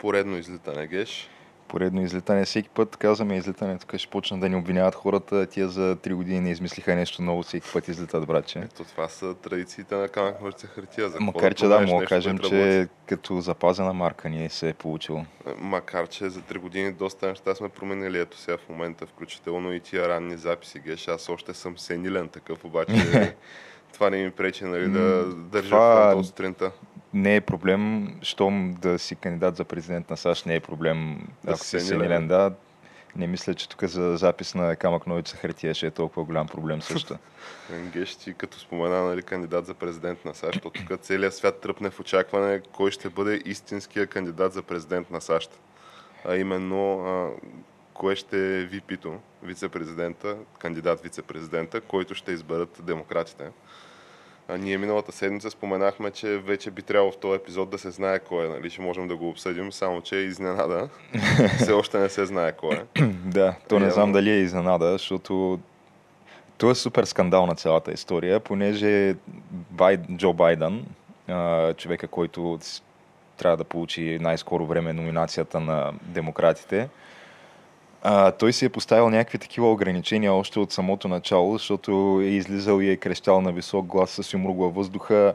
Поредно излитане, Геш. Поредно излитане. Всеки път казваме излитане, тук ще почна да ни обвиняват хората. Тия за три години не измислиха нещо ново, всеки път излитат, братче. Ето това са традициите на камък ножица хартия. За Макар, че да, мога да кажем, че като запазена марка ни се е получило. Макар, че за три години доста неща сме променили. Ето сега в момента, включително и тия ранни записи, Геш. Аз още съм сенилен такъв, обаче това не ми пречи нали, да държа това... сутринта не е проблем, щом да си кандидат за президент на САЩ, не е проблем, да ако си сенилен, да. Не мисля, че тук за запис на камък новица хартия ще е толкова голям проблем също. Геш, ти като спомена нали, кандидат за президент на САЩ, то тук целият свят тръпне в очакване кой ще бъде истинския кандидат за президент на САЩ. А именно а, кое ще е VP-то, вице-президента, кандидат вице-президента, който ще изберат демократите. А ние миналата седмица споменахме, че вече би трябвало в този епизод да се знае кой е, нали? Ще можем да го обсъдим, само че е изненада. Все още не се знае кой е. да, то не знам дали е изненада, защото то е супер скандал на цялата история, понеже Бай... Джо Байден, човека, който трябва да получи най-скоро време номинацията на демократите, а, той си е поставил някакви такива ограничения още от самото начало, защото е излизал и е крещал на висок глас с юмругла въздуха.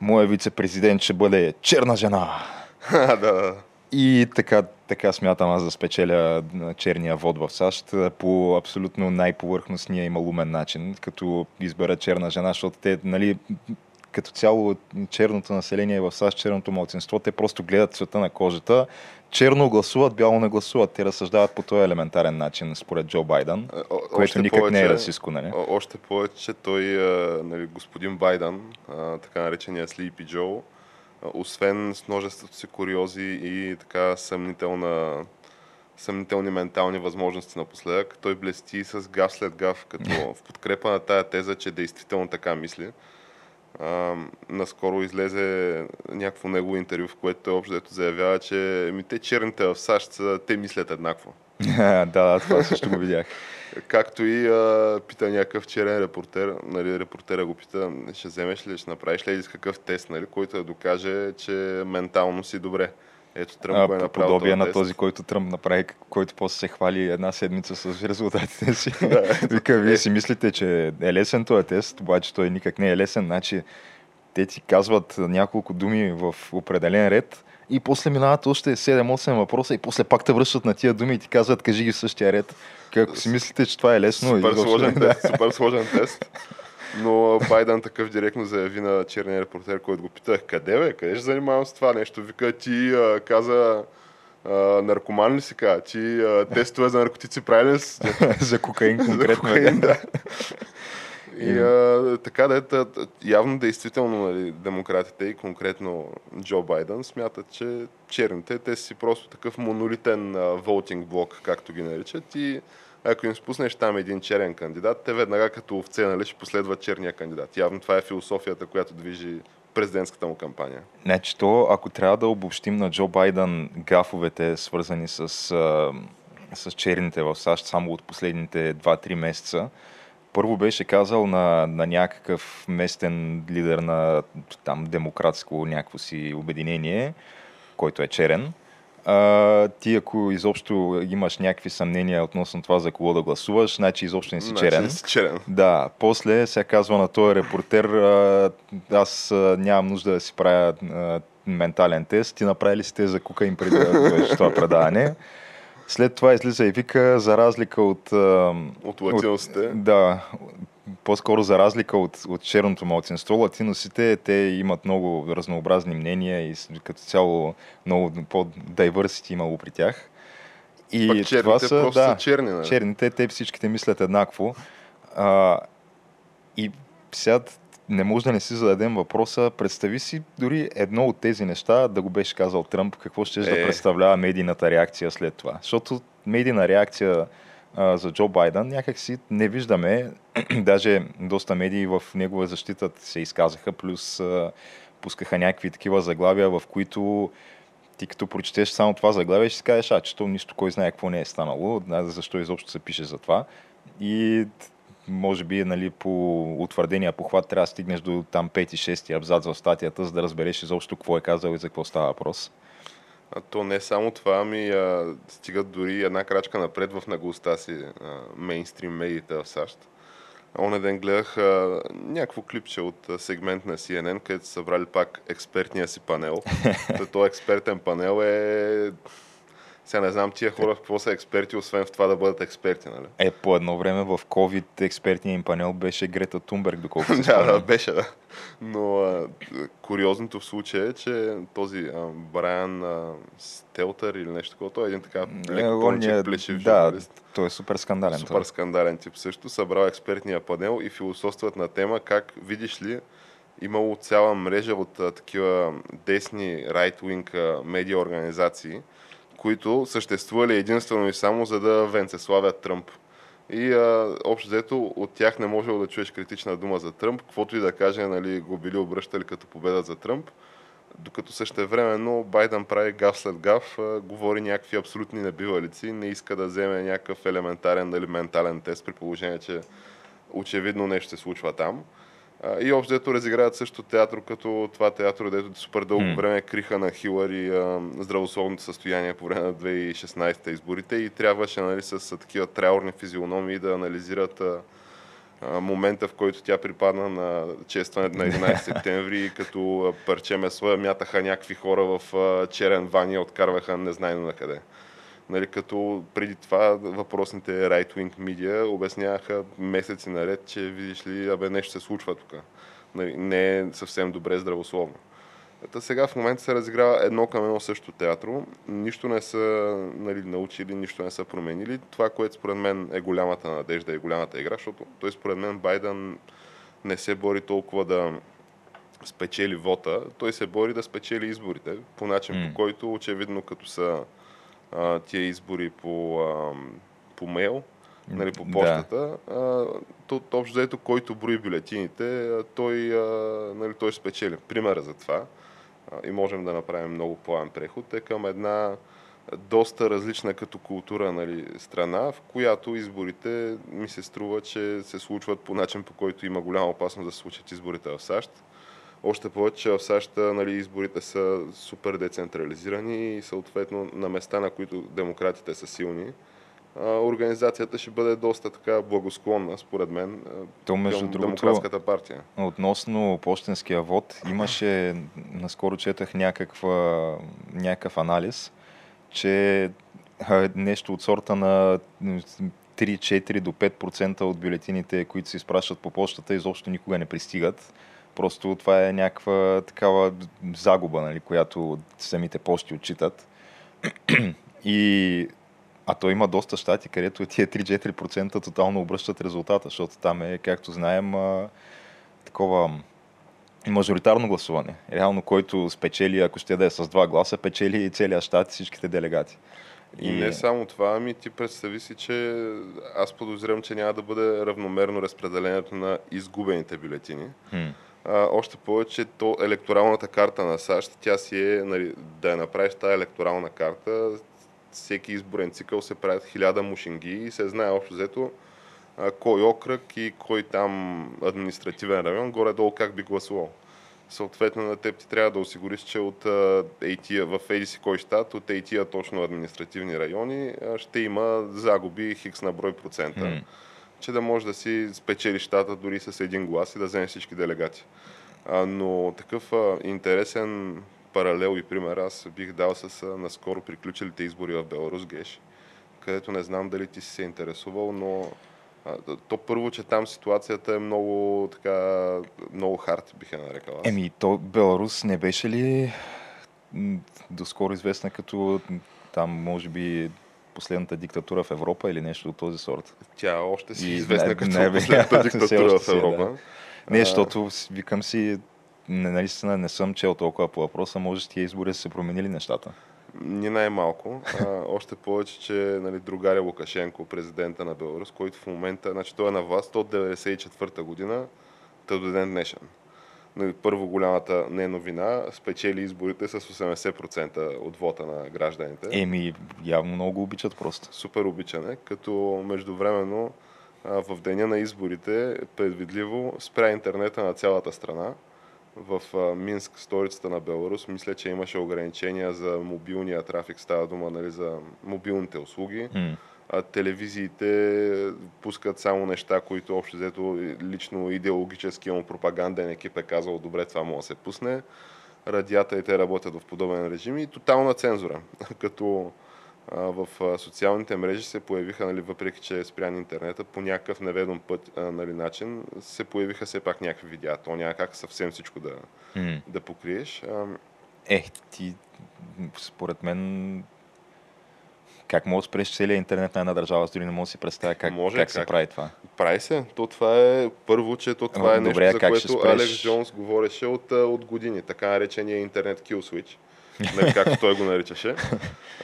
Моя вице-президент ще бъде черна жена. да. И така, така смятам аз да спечеля черния вод в САЩ по абсолютно най-повърхностния и малумен начин, като избера черна жена, защото те, нали, като цяло черното население в САЩ, черното младсинство, те просто гледат цвета на кожата, черно гласуват, бяло не гласуват. Те разсъждават по този елементарен начин, според Джо Байден, е, О, което никак повече, не е расистско. Нали? Още повече той, нали, господин Байден, така наречения Sleepy Джо, освен с множеството си куриози и така съмнителна съмнителни ментални възможности напоследък. Той блести с гав след гав, като в подкрепа на тая теза, че действително така мисли. А, наскоро излезе някакво негово интервю, в което той общо заявява, че ми те черните в САЩ, те мислят еднакво. да, това също го видях. Както и а, пита някакъв черен репортер, нали, репортера го пита, ще вземеш ли, ще направиш ли какъв тест, нали, който да докаже, че ментално си добре. Ето Тръмп а, е направил подобие на този, който Тръмп направи, който после се хвали една седмица с резултатите си. Вика, вие си мислите, че е лесен този тест, обаче той никак не е лесен. Значи, те ти казват няколко думи в определен ред и после минават още 7-8 въпроса и после пак те връщат на тия думи и ти казват, кажи ги в същия ред. Ако си мислите, че това е лесно. Супер, сложен, тест, супер сложен тест. Но Байден такъв директно заяви на черния репортер, който го питах, къде бе, къде ще занимавам с това нещо? Вика, ти а, каза, а, наркоман ли си каза? Ти а, тестове за наркотици прави ли си? за кокаин конкретно. за кокаин, да. И а, така да е, явно действително нали, демократите и конкретно Джо Байден смятат, че черните, те си просто такъв монолитен волтинг блок, както ги наричат и ако им спуснеш там един черен кандидат, те веднага като овце нали, ще последват черния кандидат. Явно това е философията, която движи президентската му кампания. Значи то, ако трябва да обобщим на Джо Байден гафовете, свързани с, с черните в САЩ само от последните 2-3 месеца, първо беше казал на, на някакъв местен лидер на там демократско някакво си обединение, който е черен, а, ти ако изобщо имаш някакви съмнения относно това за кого да гласуваш, значи изобщо не си значи черен. Не си черен. Да, после се казва на този репортер, а, аз а, нямам нужда да си правя а, ментален тест. Ти направи ли си те за кокаин преди да това предаване? След това излиза и вика, за разлика от... От латиносите. Да, по-скоро за разлика от, от черното малцинство, латиносите, те имат много разнообразни мнения и като цяло много по-дайвърсити имало при тях. И Пак черните това са, просто да, са черни. Нали? Черните, те всичките мислят еднакво. А, и сега не може да не си зададем въпроса, представи си дори едно от тези неща да го беше казал Тръмп, какво ще е. да представлява медийната реакция след това. Защото медийна реакция за Джо Байден някак си не виждаме. Даже доста медии в негова защита се изказаха, плюс пускаха някакви такива заглавия, в които ти като прочетеш само това заглавие, ще си кажеш, а, че то нищо кой знае какво не е станало, защо изобщо се пише за това. И може би нали, по утвърдения похват трябва да стигнеш до там 5-6 абзац в статията, за да разбереш изобщо какво е казал и за какво става въпрос. А то не само това, ами а, стигат дори една крачка напред в наглостта си мейнстрим медиите в САЩ. Оне ден гледах а, някакво клипче от а, сегмент на CNN, където са събрали пак експертния си панел. Този експертен панел е сега не знам тия хора какво са експерти, освен в това да бъдат експерти, нали? Е, по едно време в COVID експертния им панел беше Грета Тунберг, доколкото се Да, да, беше, да. Но а, куриозното в случая е, че този а, Брайан а, Стелтър или нещо такова, той е един така лекотончик, е, плешив да, журналист. той е супер скандален. Супер той. скандален тип също. Събрал експертния панел и философстват на тема как, видиш ли, имало цяла мрежа от а, такива десни right-wing медиа организации, които съществували единствено и само за да венцеславят Тръмп. И а, общо взето от тях не можело да чуеш критична дума за Тръмп, каквото и да каже, нали, го били обръщали като победа за Тръмп. Докато същевременно Байден прави гав след гав, а, говори някакви абсолютни небивалици, не иска да вземе някакъв елементарен или ментален тест, при положение, че очевидно нещо се случва там. И общо дето разиграват също театър, като това театър, дето супер дълго mm. време криха на Хилари здравословното състояние по време на 2016 изборите и трябваше нали, с, с такива траурни физиономии да анализират а, а, момента, в който тя припадна на честването на 11 септември, като парче месо мятаха някакви хора в а, черен вани и откарваха незнайно на къде нали, като преди това въпросните right-wing медиа обясняваха месеци наред, че видиш ли, абе нещо се случва тук. Нали, не е съвсем добре здравословно. Та сега в момента се разиграва едно към едно също театро. Нищо не са нали, научили, нищо не са променили. Това, което според мен е голямата надежда и голямата игра, защото той според мен Байден не се бори толкова да спечели вота, той се бори да спечели изборите по начин, mm. по който очевидно като са а, тия избори по, а, по мейл, нали, по почтата, да. то, общо заето, който брои бюлетините, той, а, нали, той спечели. Примера за това, а, и можем да направим много плавен преход, е към една доста различна като култура нали, страна, в която изборите ми се струва, че се случват по начин, по който има голяма опасност да се случат изборите в САЩ. Още повече, че в САЩ нали, изборите са супер децентрализирани и съответно на места, на които демократите са силни, организацията ще бъде доста така благосклонна, според мен, То, между към другото, демократската партия. Относно почтенския вод, имаше, наскоро четах някаква, някакъв анализ, че нещо от сорта на 3-4 до 5% от бюлетините, които се изпращат по почтата, изобщо никога не пристигат. Просто това е някаква такава загуба, нали, която самите почти отчитат. И а то има доста щати, където тия 3-4% тотално обръщат резултата, защото там е, както знаем, такова мажоритарно гласуване. Реално, който спечели, ако ще да е с два гласа, печели и целият щат и всичките делегати. И... и не само това, ами ти представи си, че аз подозирам, че няма да бъде равномерно разпределението на изгубените бюлетини. Хм а, още повече то електоралната карта на САЩ, тя си е, нали, да я направиш тази електорална карта, всеки изборен цикъл се правят хиляда мушинги и се знае общо взето кой окръг и кой там административен район, горе-долу как би гласувал. Съответно на теб ти трябва да осигуриш, че от AT, в ADC кой щат, от AT точно административни райони, ще има загуби хикс на брой процента. Mm че да може да си спечели щата дори с един глас и да вземе всички делегати. А, но такъв а, интересен паралел и пример аз бих дал с а, наскоро приключилите избори в Беларус Геш. където не знам дали ти си се интересувал, но а, то първо, че там ситуацията е много така, много хард, бих я нарекал. аз. Еми, то Беларус не беше ли доскоро известна като там, може би, последната диктатура в Европа или нещо от този сорт? Тя още си И известна най- като най- последната диктатура в си е, Европа. Не, защото викам си, не, наистина не съм чел толкова по въпроса, може тия избори да са се променили нещата. Ни най-малко. А, още повече, че нали, другаря Лукашенко, президента на Беларус, който в момента, значи той е на власт от 1994 година, до ден днешен. Нали, първо голямата не новина, спечели изборите с 80% от вота на гражданите. Еми, явно много го обичат просто. Супер обичане, като междувременно в деня на изборите предвидливо спря интернета на цялата страна. В Минск, столицата на Беларус, мисля, че имаше ограничения за мобилния трафик, става дума нали, за мобилните услуги. М. Телевизиите пускат само неща, които общо взето лично идеологически му пропаганден екип е казал, добре, това може да се пусне. Радията и те работят в подобен режим и тотална цензура. Като в социалните мрежи се появиха, нали, въпреки че е спрян интернета, по някакъв неведом път, нали, начин, се появиха все пак някакви видеа. То няма как съвсем всичко да, М. да покриеш. Е, ти, според мен, как мога да спреш целият интернет на една държава, дори не мога да си представя как, Може, как, се как? прави това. Прави се. То това е първо, че то това е нещо, добре, а за което спреш? Алекс Джонс говореше от, от години. Така наречения интернет kill switch. Нали, както той го наричаше.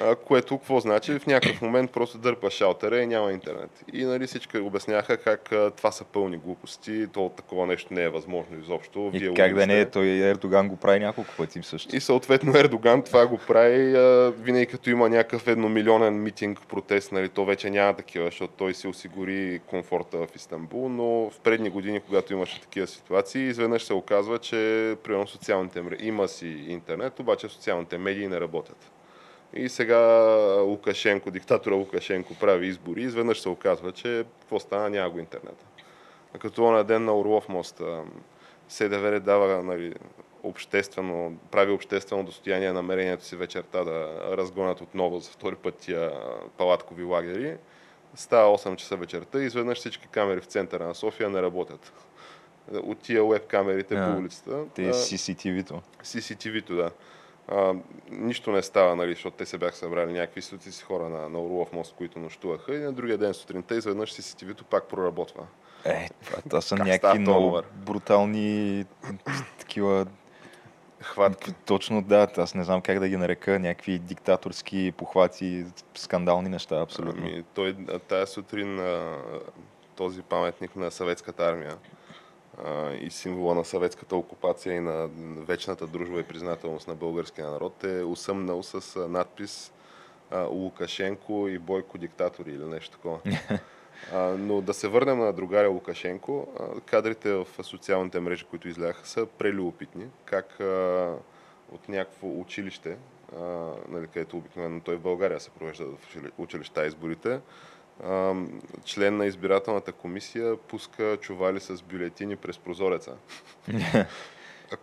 А, което какво значи? В някакъв момент просто дърпа шалтера и няма интернет. И нали, всички обясняха как а, това са пълни глупости, то такова нещо не е възможно изобщо. И Вие как да не, той Ердоган го прави няколко пъти също. И съответно Ердоган това го прави а, винаги като има някакъв едномилионен митинг, протест, нали, то вече няма такива, защото той си осигури комфорта в Истанбул, но в предни години, когато имаше такива ситуации, изведнъж се оказва, че примерно социалните мрежи, има си интернет, обаче социалните медии не работят. И сега Лукашенко, диктатора Лукашенко прави избори, и изведнъж се оказва, че какво стана, няма го интернета. А Като на ден на Орлов мост, СДВР дава нали, обществено, прави обществено достояние намерението си вечерта да разгонят отново за втори път тия палаткови лагери. Става 8 часа вечерта и изведнъж всички камери в центъра на София не работят. От тия веб камерите А, по улицата. Те а, CCTV-то. CCTV-то, да. А, нищо не става, нали, защото те се бяха събрали някакви стотици хора на, на Орлов мост, които нощуваха и на другия ден сутринта изведнъж CCTV-то пак проработва. Е, това, това са Как някакви много брутални такива Хватка. Точно да, аз не знам как да ги нарека, някакви диктаторски похвати, скандални неща, абсолютно. Ами, той тая сутрин този паметник на съветската армия и символа на съветската окупация и на вечната дружба и признателност на българския народ е усъмнал с надпис Лукашенко и Бойко диктатори или нещо такова. Но да се върнем на другаря Лукашенко. Кадрите в социалните мрежи, които изляха, са прелюбопитни. Как от някакво училище, нали, където обикновено той в България се провежда в учили- училища изборите, член на избирателната комисия пуска чували с бюлетини през прозореца.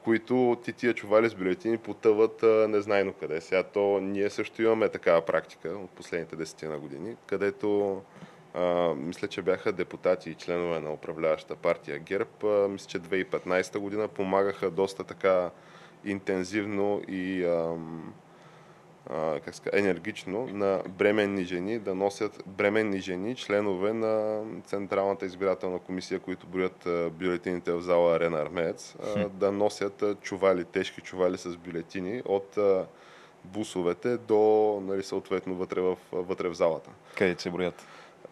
Които ти тия чували с бюлетини потъват а, незнайно къде. Сега то ние също имаме такава практика от последните десетина години, където а, мисля, че бяха депутати и членове на управляваща партия ГЕРБ. А, мисля, че 2015 година помагаха доста така интензивно и ам, как ска, енергично на бременни жени да носят бременни жени, членове на Централната избирателна комисия, които броят бюлетините в зала Арена Армеец, да носят чували, тежки чували с бюлетини от бусовете до нали, съответно вътре в, вътре в залата. Къде се броят?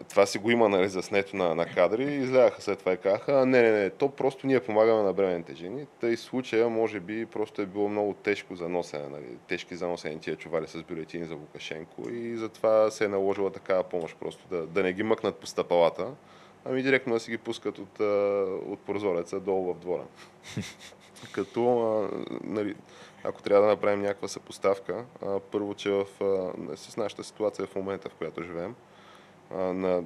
Това си го има нали, заснето на, на кадри и излягаха след това и казаха, «А, не, не, не, то просто ние помагаме на бременните жени. Тъй случая, може би, просто е било много тежко за носене, нали, тежки за носене тия чували с бюлетини за Лукашенко и затова се е наложила такава помощ, просто да, да не ги мъкнат по стъпалата, ами директно да си ги пускат от, от прозореца долу в двора. Като, нали, ако трябва да направим някаква съпоставка, първо, че в, с нашата ситуация в момента, в която живеем, на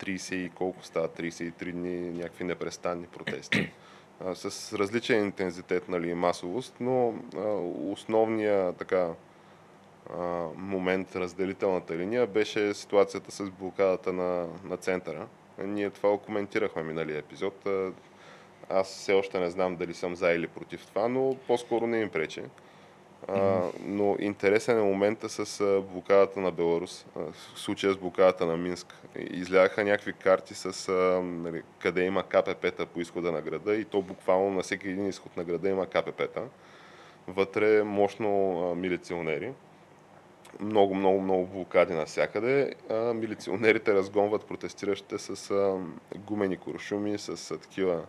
30 и колко става, 33 дни някакви непрестанни протести. С различен интензитет нали, масовост, но а, основния така момент разделителната линия беше ситуацията с блокадата на, на центъра. Ние това коментирахме миналия епизод. Аз все още не знам дали съм за или против това, но по-скоро не им пречи. Но интересен е момента с блокадата на Беларус, в случая с блокадата на Минск. Изляха някакви карти с нали, къде има КПП-та по изхода на града и то буквално на всеки един изход на града има КПП-та. Вътре мощно милиционери. Много, много, много блокади навсякъде. Милиционерите разгонват протестиращите с гумени куршуми, с такива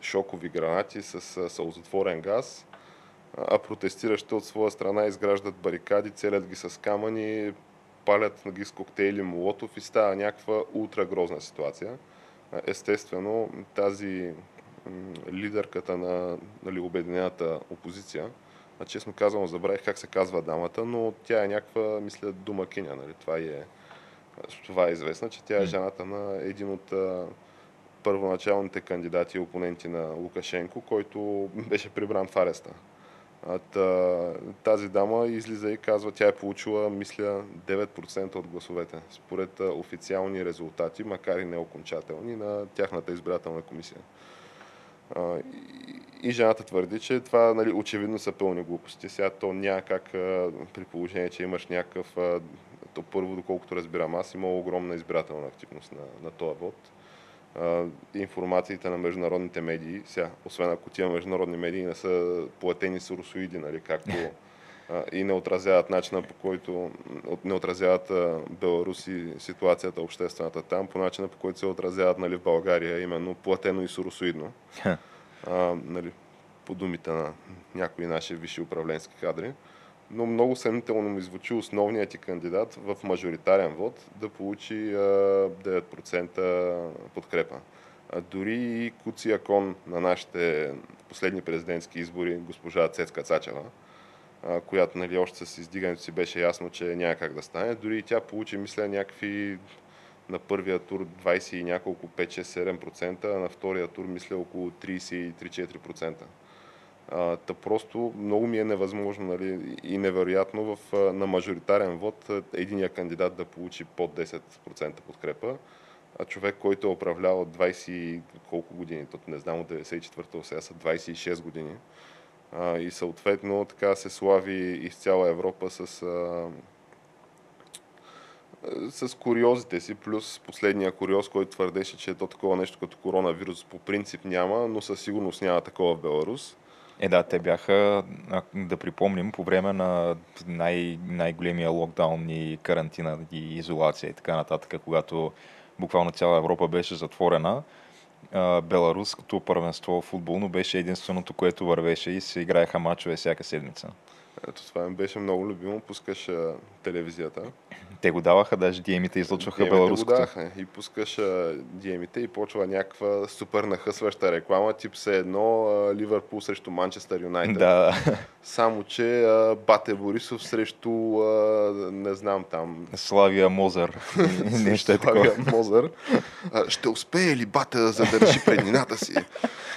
шокови гранати, с а, сълзотворен газ а протестиращите от своя страна изграждат барикади, целят ги с камъни, палят ги с коктейли Молотов и става някаква ултра грозна ситуация. Естествено, тази лидерката на нали, обединената опозиция, а честно казвам, забравих как се казва дамата, но тя е някаква, мисля, домакиня. Нали? Това, е, това е известно, че тя е жената на един от първоначалните кандидати и опоненти на Лукашенко, който беше прибран в ареста. Тази дама излиза и казва, тя е получила, мисля, 9% от гласовете, според официални резултати, макар и неокончателни, на тяхната избирателна комисия. И жената твърди, че това нали, очевидно са пълни глупости. Сега то няма как при положение, че имаш някакъв... То първо, доколкото разбирам аз, има огромна избирателна активност на, на този вод информациите на международните медии, сега, освен ако тия международни медии не са платени с русоиди, нали, както и не отразяват начина по който не отразяват Беларус и ситуацията обществената там, по начина по който се отразяват нали, в България, именно платено и суросоидно. А, нали, по думите на някои наши висши управленски кадри но много съмнително ми звучи основният ти кандидат в мажоритарен вод да получи 9% подкрепа. Дори и Куция Кон на нашите последни президентски избори, госпожа Цецка Цачева, която нали, още с издигането си беше ясно, че няма как да стане, дори и тя получи, мисля, някакви на първия тур 20 и няколко 5-6-7%, а на втория тур мисля около 33-4%. А, та просто много ми е невъзможно нали, и невероятно в, на мажоритарен вод единия кандидат да получи под 10% подкрепа, а човек, който е управлявал 20 колко години, то не знам от 94-та, сега са 26 години, а, и съответно така се слави из цяла Европа с а, с куриозите си, плюс последния куриоз, който твърдеше, че е то такова нещо като коронавирус по принцип няма, но със сигурност няма такова в Беларус. Е, да, те бяха, да припомним, по време на най- най-големия локдаун и карантина и изолация и така нататък, когато буквално цяла Европа беше затворена. Беларус като първенство футболно беше единственото, което вървеше и се играеха мачове всяка седмица. Ето това ми беше много любимо. Пускаш телевизията. Те го даваха, даже диемите излъчваха беларуското. го даваха. И пускаш диемите и почва някаква супер нахъсваща реклама, тип се едно Ливърпул срещу Манчестър Юнайтед. Да. Само, че а, Бате Борисов срещу, а, не знам там... Славия Мозър. Нещо е такова. Славия Мозър. А, ще успее ли Бате да задържи преднината си?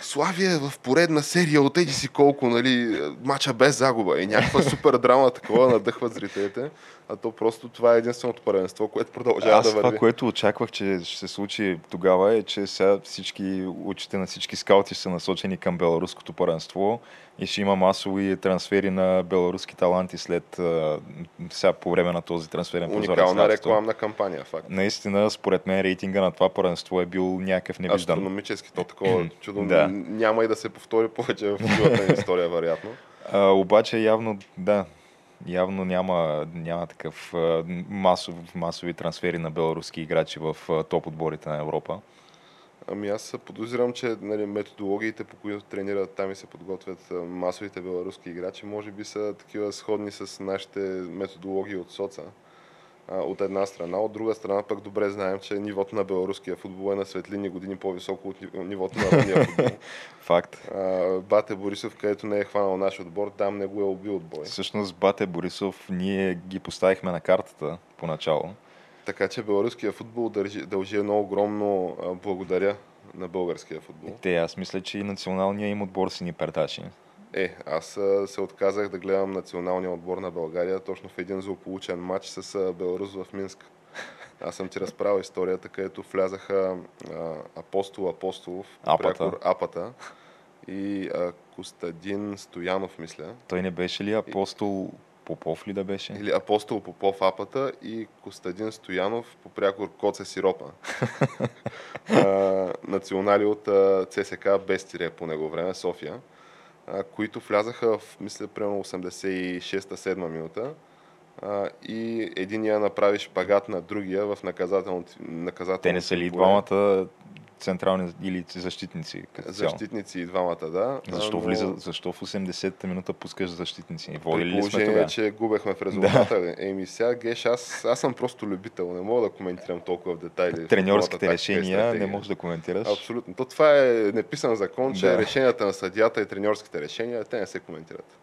Славия в поредна серия от еди си колко, нали, мача без загуба и някаква супер драма такова надъхват зрителите, а то просто това е единственото първенство, което продължава Аз да върви. това, което очаквах, че ще се случи тогава е, че сега всички очите на всички скаути са насочени към беларуското първенство и ще има масови трансфери на беларуски таланти след сега по време на този трансферен прозорец. Уникална рекламна кампания, факт. Наистина, според мен рейтинга на това първенство е бил някакъв невиждан. Астрономически, то такова чудо. да. Няма и да се повтори повече в живота история, вероятно. А, обаче явно, да, явно няма, няма такъв масов, масови трансфери на беларуски играчи в топ отборите на Европа. Ами аз подозирам, че нали, методологиите, по които тренират там и се подготвят масовите беларуски играчи, може би са такива сходни с нашите методологии от соца от една страна. От друга страна пък добре знаем, че нивото на беларуския футбол е на светлини години по-високо от нивото на родния футбол. Факт. Бате Борисов, където не е хванал наш отбор, там не го е убил от бой. Всъщност Бате Борисов ние ги поставихме на картата поначало. Така че беларуския футбол дължи, дължи едно огромно благодаря на българския футбол. Те, аз мисля, че и националния им отбор си ни пертачи. Е, аз се отказах да гледам националния отбор на България точно в един злополучен матч с Беларус в Минск. Аз съм ти разправил историята, където влязаха а, Апостол Апостолов, Апата. прякор Апата и а, Костадин Стоянов, мисля. Той не беше ли апостол Попов ли да беше? Или Апостол Попов Апата и Костадин Стоянов по прякор Коце Сиропа. а, национали от а, ЦСК без тире по него време, София, а, които влязаха в, мисля, примерно 86-7 минута а, и единия направи шпагат на другия в наказателно, наказателно Те не са ли двамата централни или защитници? Като? Защитници и двамата, да. Защо, но влиза, защо в 80-та минута пускаш защитници? Водили ли сме тогава? че губехме в резултата. Да. Еми сега, Геш, аз, аз съм просто любител. Не мога да коментирам толкова в детайли. Треньорските и решения не можеш да коментираш. Абсолютно. То това е неписан закон, че Да. решенията на съдията и треньорските решения, те не се коментират.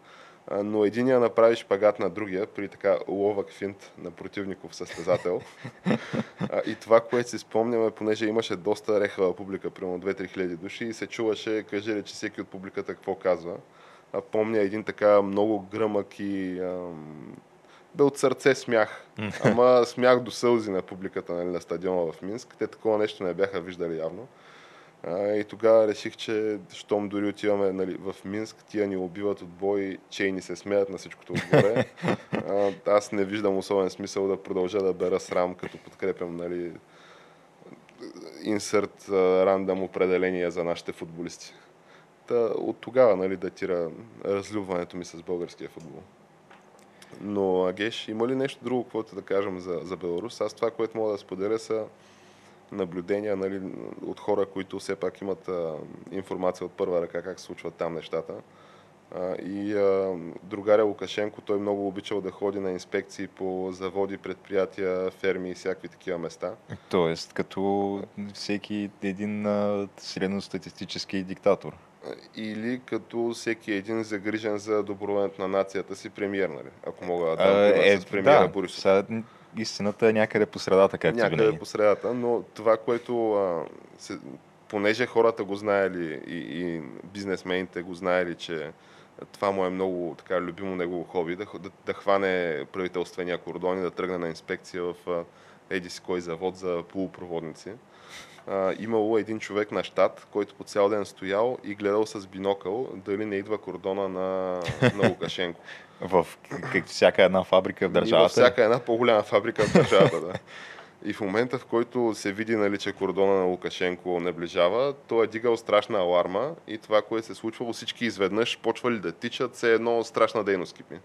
Но единия направи шпагат на другия при така ловък финт на противников състезател. И това, което си спомняме, понеже имаше доста рехава публика, примерно 2-3 хиляди души, и се чуваше, кажи ли, че всеки от публиката какво казва. А, помня един така много гръмък и ам, бе от сърце смях. Ама смях до сълзи на публиката нали, на стадиона в Минск. Те такова нещо не бяха виждали явно. И тогава реших, че щом дори отиваме нали, в Минск, тия ни убиват от бой, че и ни се смеят на всичкото отгоре. Аз не виждам особен смисъл да продължа да бера срам, като подкрепям нали, инсърт рандъм определение за нашите футболисти. Та, от тогава нали, датира разлюбването ми с българския футбол. Но, Агеш, има ли нещо друго, което да кажем за, за Беларус? Аз това, което мога да споделя са наблюдения нали, от хора, които все пак имат а, информация от първа ръка как се случват там нещата. А, и а, другаря Лукашенко, той много обичал да ходи на инспекции по заводи, предприятия, ферми и всякакви такива места. Тоест, като всеки един а, средностатистически диктатор. Или като всеки един загрижен за доброването на нацията си премиер, нали? ако мога да дам пример с премиера да, Борисов. сега, истината е някъде по средата, както някъде винаги. по средата, но това, което а, се, понеже хората го знаели и, и бизнесмените го знаели, че това му е много така любимо негово хоби, да, да, да хване правителствения кордон и да тръгне на инспекция в еди си кой завод за полупроводници. А, имало един човек на щат, който по цял ден стоял и гледал с бинокъл дали не идва кордона на, на Лукашенко. В как, всяка една фабрика в И във държавата. всяка една по-голяма фабрика в държавата, да. И в момента, в който се види, нали, че кордона на Лукашенко наближава, той е дигал страшна аларма и това, което се случвало, всички изведнъж почвали да тичат, все едно страшна дейност кипи.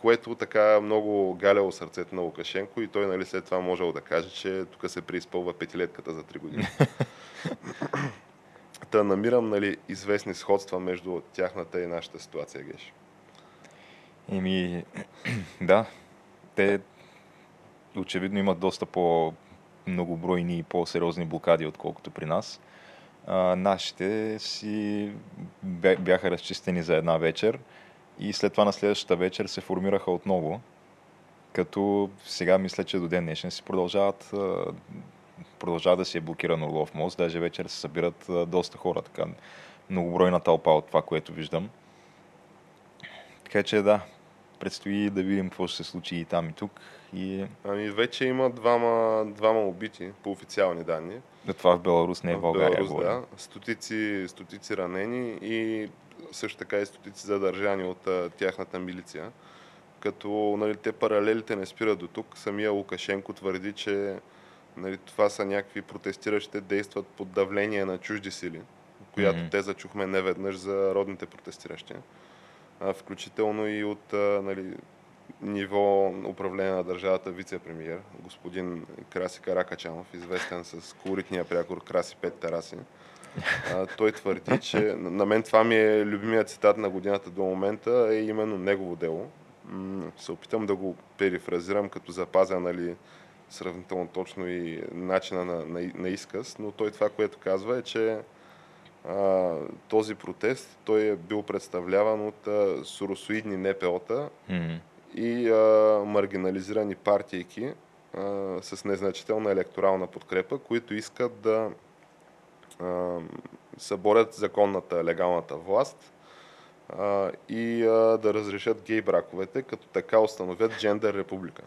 Което така много галяло сърцето на Лукашенко и той нали, след това можел да каже, че тук се преизпълва петилетката за три години. Та намирам нали, известни сходства между тяхната и нашата ситуация, Геш. Еми, да, те очевидно имат доста по многобройни и по-сериозни блокади, отколкото при нас. А, нашите си бя- бяха разчистени за една вечер и след това на следващата вечер се формираха отново, като сега мисля, че до ден днешен си продължават а, продължава да си е блокиран Орлов мост, даже вечер се събират доста хора, така многобройна тълпа от това, което виждам. Така че да, предстои да видим какво ще се случи и там и тук. И Ами вече има двама, двама убити по официални данни. това в Беларус, не е в България. Беларус, да. Стотици, стотици ранени и също така и стотици задържани от а, тяхната милиция. Като нали, те паралелите не спират до тук. Самия Лукашенко твърди, че нали, това са някакви протестиращи, действат под давление на чужди сили, която Мгм. те зачухме неведнъж за родните протестиращи. А, включително и от а, нали, ниво управление на държавата вице-премьер, господин Краси Каракачанов, известен с колоритния прякор Краси Пет Тараси. Той твърди, че на мен това ми е любимият цитат на годината до момента, е именно негово дело. Се опитам да го перифразирам, като запазя нали, сравнително точно и начина на, на, на изказ, но той това, което казва е, че а, този протест той е бил представляван от а, соросоидни НПО-та, Мгм. И а, маргинализирани партийки а, с незначителна електорална подкрепа, които искат да а, съборят законната, легалната власт а, и а, да разрешат гей браковете, като така установят джендър република.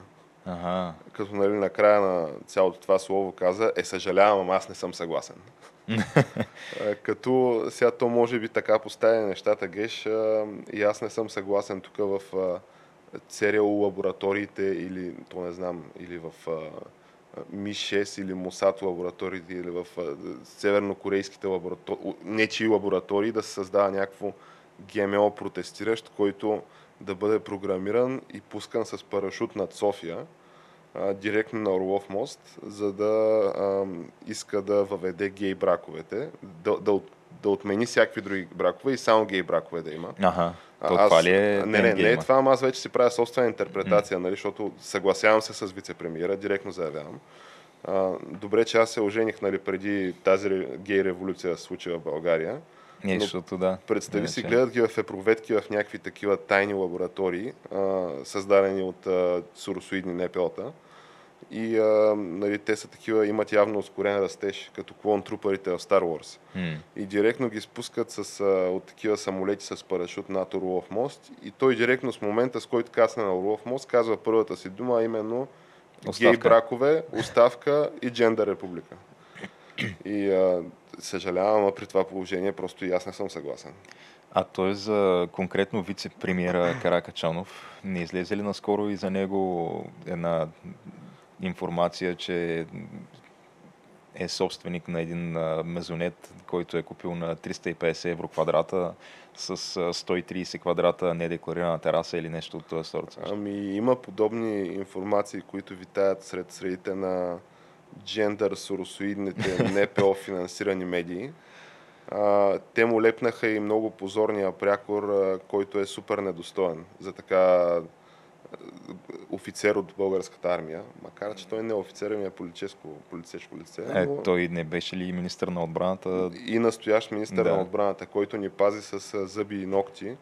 Ага. Като нали, накрая на цялото това слово каза, е съжалявам, ама аз не съм съгласен. Като сега то може би така поставя нещата геш и аз не съм съгласен тук в а, ЦРУ лабораториите или то не знам, или в а, Ми-6 или Мосат лабораториите или в севернокорейските лаборатории, нечии лаборатории да се създава някакво ГМО протестиращ, който да бъде програмиран и пускан с парашут над София, а, директно на Орлов мост, за да а, иска да въведе гей браковете, да, да, да отмени всякакви други бракове и само гей бракове да има. Ага. То А, това ли е Не, не, не е това, ама аз вече си правя собствена интерпретация, нали, защото съгласявам се с вице-премиера, директно заявявам. А, добре, че аз се ожених нали, преди тази гей революция се случи в България. Не, защото да. Представи си, Иначе- гледат ги в епроветки в някакви такива тайни лаборатории, а, създадени от а, суросоидни НПО-та. И а, нали, те са такива, имат явно ускорен растеж, като клон труперите в Star Wars. М. И директно ги спускат с, а, от такива самолети с парашут над Орлов мост. И той директно с момента, с който касне на Орлов мост, казва първата си дума, а именно гей Оставка. бракове, оставка и джендър република. И а, съжалявам, но при това положение просто и аз не съм съгласен. А той за конкретно вице-премиера Каракачанов, не излезе ли наскоро и за него една информация, че е собственик на един мезонет, който е купил на 350 евро квадрата с а, 130 квадрата недекларирана тераса или нещо от този сорт. Ами има подобни информации, които витаят сред средите на джендър соросоидните НПО финансирани медии. А, те му лепнаха и много позорния прякор, който е супер недостоен за така офицер от българската армия, макар че той не е офицер, ами е политическо, полицейско лице. Е, но- той не беше ли министър на отбраната? и настоящ министър Да. на отбраната, който ни пази с зъби и ногти,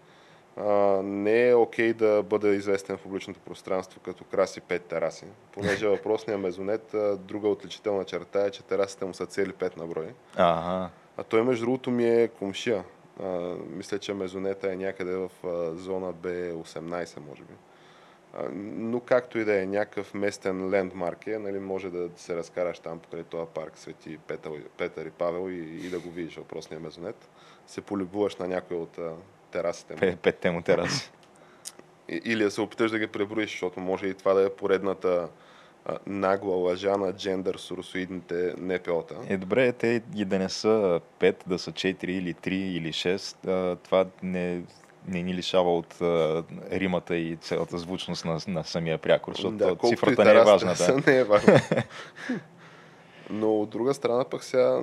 а, не е окей да бъде известен в публичното пространство като краси пет тераси. Понеже въпросният мезонет, а, друга отличителна черта е, че терасите му са цели пет на брой. Ага. А той между другото ми е комшия. А, мисля, че мезонета е някъде в зона B18, може би. Но както и да е, някакъв местен лендмарк е, нали, може да се разкараш там покрай този парк Свети Петър, Петър и Павел и, и да го видиш въпросния мезонет. Се полюбуваш на някой от а, терасите му. Пе- Петте му тераси. Или да се опиташ да ги преброиш, защото може и това да е поредната а, нагла лъжа на джендър соросоидните НПО-та. Е, добре, те и да не са 5, да са 4 или 3 или 6, а, това не, не ни лишава от а, римата и цялата звучност на, на самия прякор, защото Да, цифрата и не е важна. Да. не е важна. Но от друга страна пък сега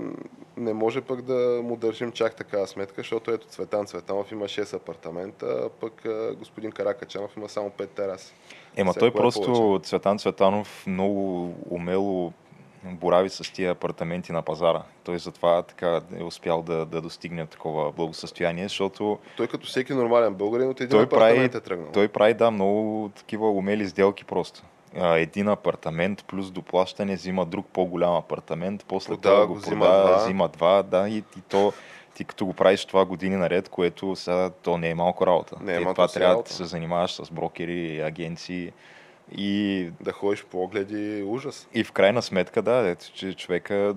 не може пък да му държим чак такава сметка, защото ето Цветан Цветанов има 6 апартамента, а пък господин Каракачанов има само 5 тераси. Ема той е просто, повече? Цветан Цветанов, много умело борави с тия апартаменти на пазара. Той затова така е успял да, да достигне такова благосъстояние, защото Той като всеки нормален българин от един той апартамент прави, е тръгнал. той прави, да, много такива умели сделки просто. Един апартамент плюс доплащане взима друг по-голям апартамент, после Продава това го, го взима продава, два. взима два, да, и, и то ти като го правиш това години наред, което сега то не е малко работа. Не е Ти малко това трябва да работа. се занимаваш с брокери, агенции и Да ходиш по огледи, ужас. и в крайна сметка, да, ето, че човека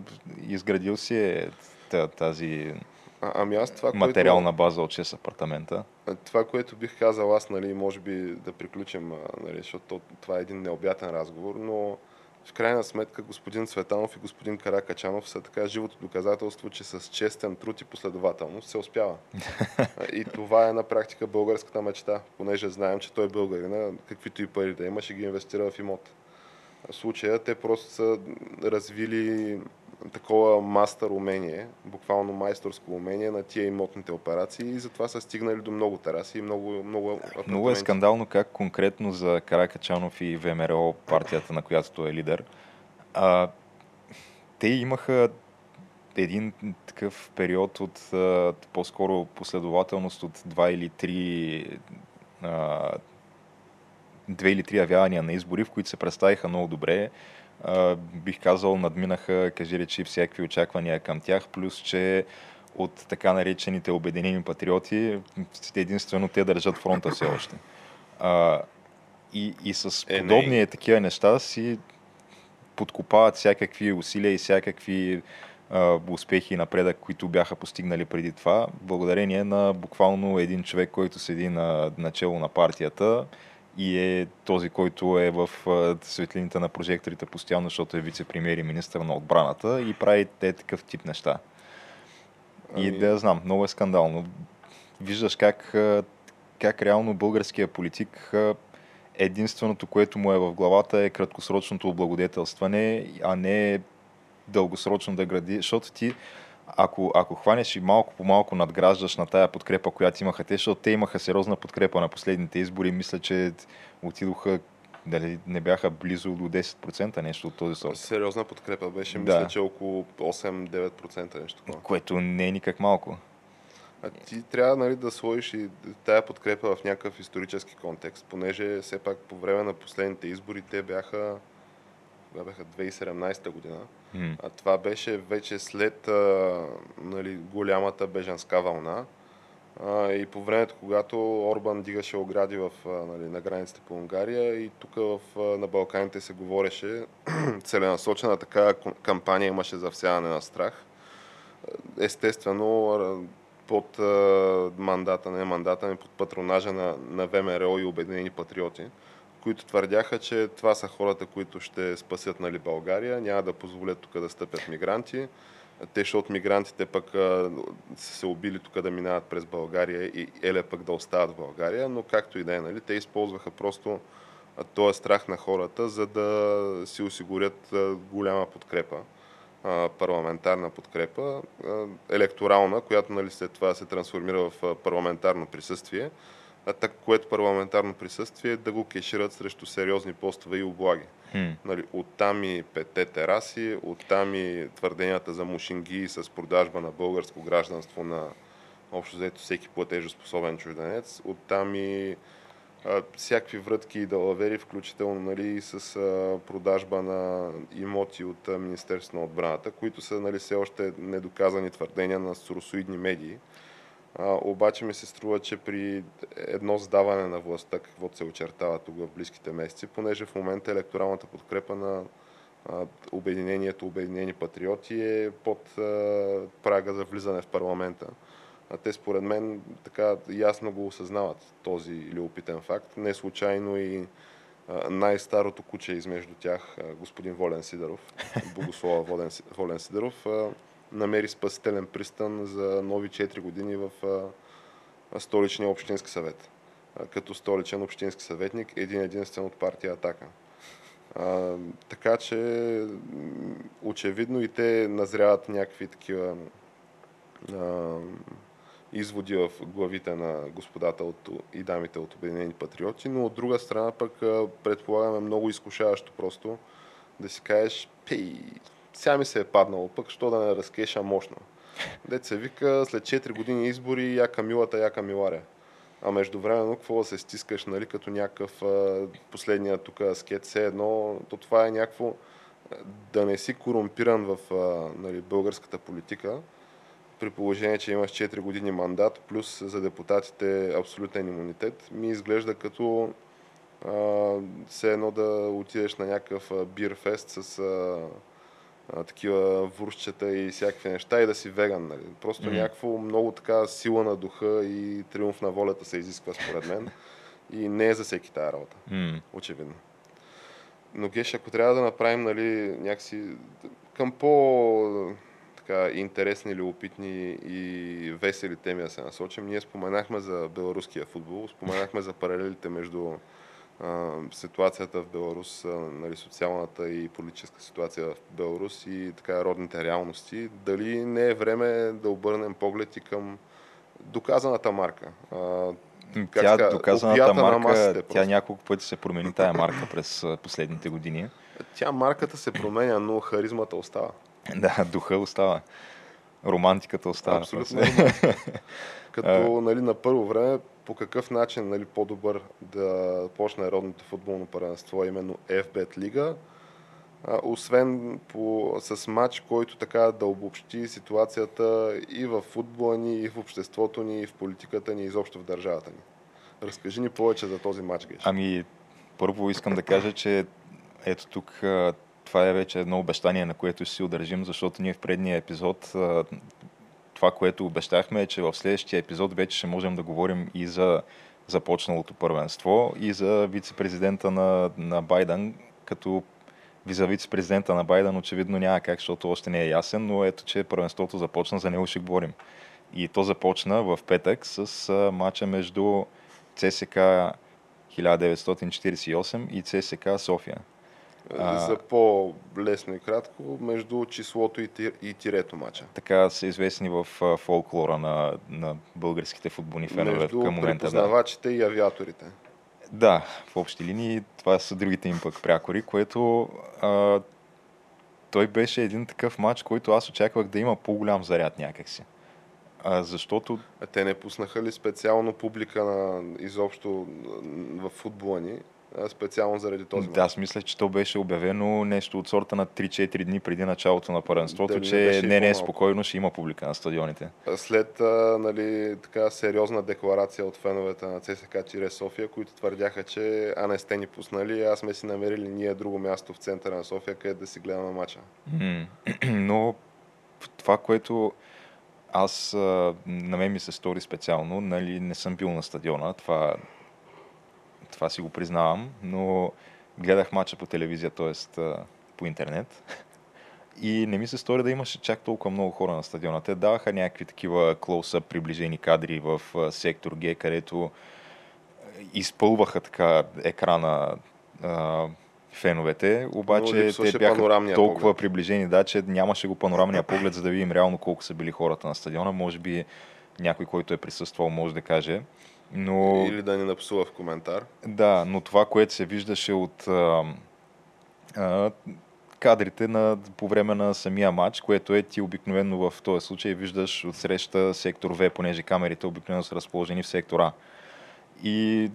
изградил си е та- тази А, ами аз това, материална база от 6 апартамента. което, това, което бих казал аз, нали, може би да приключим, нали, защото това е един необятен разговор, но в крайна сметка господин Цветанов и господин Каракачанов са така живото доказателство, че с честен труд и последователност се успява. И това е на практика българската мечта, понеже знаем, че той е българина, каквито и пари да има, ще ги инвестира в имот. В случая те просто са развили такова мастър умение, буквално майсторско умение на тия имотните операции и затова са стигнали до много тераси и много, много Много е скандално как конкретно за Каракачанов и ВМРО, партията, на която той е лидер, а, те имаха един такъв период от а, по-скоро последователност от два или три а, две или три явявания на избори, в които се представиха много добре. Бих казал, надминаха, кажи речи, всякакви очаквания към тях, плюс, че от така наречените обединени патриоти, единствено те държат фронта все още. А, и, и с Е, подобни е, такива неща си подкопават всякакви усилия и всякакви а, успехи и напредък, които бяха постигнали преди това, благодарение на буквално един човек, който седи на начало на партията и е този, който е в светлините на прожекторите постоянно, защото е вице-премьер и министър на отбраната и прави те такъв тип неща. И Ами- да я знам, много е скандално. Виждаш как, как реално българския политик единственото, което му е в главата е краткосрочното облагодетелстване, а не дългосрочно да гради, защото ти ако, ако хванеш и малко по малко надграждаш на тая подкрепа, която имаха те, защото те имаха сериозна подкрепа на последните избори, мисля, че отидоха, дали не бяха близо до 10% нещо от този сорт. Сериозна подкрепа беше, Да. мисля, че около 8-9% нещо такова. Което не е никак малко. А ти трябва нали, да сложиш и тая подкрепа в някакъв исторически контекст, понеже все пак по време на последните избори те бяха, кога бяха 2017 година. М. А това беше вече след а, нали, голямата бежанска вълна. А, и по времето, когато Орбан дигаше огради в, а, нали, на границите по Унгария и тук в, а, на Балканите се говореше целенасочена ком- кампания имаше за всяване на страх. Естествено, под а, мандата, не мандата, не под патронажа на, на ВМРО и Обединени патриоти, които твърдяха, че това са хората, които ще спасят нали, България, няма да позволят тук да стъпят мигранти. Те, защото мигрантите пък са се убили тук да минават през България и еле пък да остават в България, но както и да е, нали, те използваха просто този страх на хората, за да си осигурят голяма подкрепа парламентарна подкрепа, електорална, която нали, след това се трансформира в парламентарно присъствие, а так, което парламентарно присъствие да го кешират срещу сериозни постове и облаги. Хм. Нали, оттам и петте тераси, оттам и твърденията за мушинги с продажба на българско гражданство на общо взето всеки платежоспособен чужденец, оттам и а, всякакви врътки и далавери, включително нали, с а, продажба на имоти от а, Министерството на отбраната, които са нали, все още недоказани твърдения на соросоидни медии. А, обаче ми се струва, че при едно сдаване на властта, каквото се очертава тук в близките месеци, понеже в момента електоралната подкрепа на а, Обединението Обединени патриоти е под а, прага за влизане в парламента. А те според мен така ясно го осъзнават този любопитен факт. Не случайно и най-старото куче измежду тях, господин Волен Сидеров, Богослова Волен, Волен Сидеров, а, намери спасителен пристан за нови 4 години в столичния общински съвет. Като столичен общински съветник, един единствен от партия Атака. А, така че очевидно и те назряват някакви такива а, изводи в главите на господата от, и дамите от Обединени патриоти, но от друга страна пък предполагаме много изкушаващо просто да си кажеш, пей, сега ми се е паднало пък, що да не разкеша мощно. Дет се вика, след 4 години избори, яка милата, яка миларя. А междувременно, какво се стискаш, нали, като някакъв последния тук скет, все едно, то това е някакво да не си корумпиран в нали, българската политика, при положение, че имаш 4 години мандат, плюс за депутатите абсолютен имунитет, ми изглежда като а, все едно да отидеш на някакъв бирфест с а, а, такива вурщчета и всякакви неща и да си веган. Нали. Просто Мгм. mm. някакво много така сила на духа и триумф на волята се изисква според мен. И не е за всеки тая работа, М. очевидно. Но Геш, ако трябва да направим нали, някакси към по така, интересни, любопитни и весели теми да се насочим, ние споменахме за беларуския футбол, споменахме за паралелите между ситуацията в Беларус, нали, социалната и политическа ситуация в Беларус и така родните реалности. Дали не е време да обърнем поглед и към доказаната марка? Как Тя, ска, доказаната на марка, масите тя няколко пъти се промени тая марка през последните години. Тя марката се променя, но харизмата остава. Да, духа остава. Романтиката остава. Абсолютно. Като нали, на първо време по какъв начин нали, по-добър да почне родното футболно първенство, именно FBET лига, освен по, с матч, който така да обобщи ситуацията и в футбола ни, и в обществото ни, и в политиката ни, и изобщо в държавата ни. Разкажи ни повече за този матч, Геш. Ами, първо искам да кажа, че ето тук това е вече едно обещание, на което ще си удържим, защото ние в предния епизод това, което обещахме е, че в следващия епизод вече ще можем да говорим и за започналото първенство и за вице-президента на, на Байден, като за вице-президента на Байден очевидно няма как, защото още не е ясен, но ето, че първенството започна, за него ще говорим. И то започна в петък с матча между ЦСК 1948 и ЦСК София. За по-лесно и кратко, между числото и, тирето мача. Така са известни в фолклора на, на българските футболни фенове между към момента. Да. и авиаторите. Да, в общи линии това са другите им пък прякори, което а, той беше един такъв матч, който аз очаквах да има по-голям заряд някакси. А, защото... А те не пуснаха ли специално публика на изобщо в футбола ни? Специално заради този Да, аз мисля, че то беше обявено нещо от сорта на 3-4 дни преди началото на първенството, Дали че не, не е спокойно, ще има публика на стадионите. След нали, така сериозна декларация от феновете на ЦСК Чире София, които твърдяха, че а не сте ни пуснали, а сме си намерили ние друго място в центъра на София, където да си гледаме мача. Но това, което аз на мен ми се стори специално, нали, не съм бил на стадиона, това това си го признавам, но гледах мача по телевизия, т.е. по интернет. И не ми се стори да имаше чак толкова много хора на стадиона. Те даваха някакви такива клоуса приближени кадри в сектор Г, където изпълваха така екрана а, феновете, обаче те бяха толкова поглед. приближени, да, че нямаше го панорамния поглед, за да видим реално колко са били хората на стадиона. Може би някой, който е присъствал, може да каже. Но... Или да ни напсува в коментар. Да, но това, което се виждаше от а, а, кадрите на, по време на самия матч, което е ти обикновено в този случай виждаш от среща сектор В, понеже камерите обикновено са разположени в сектора. И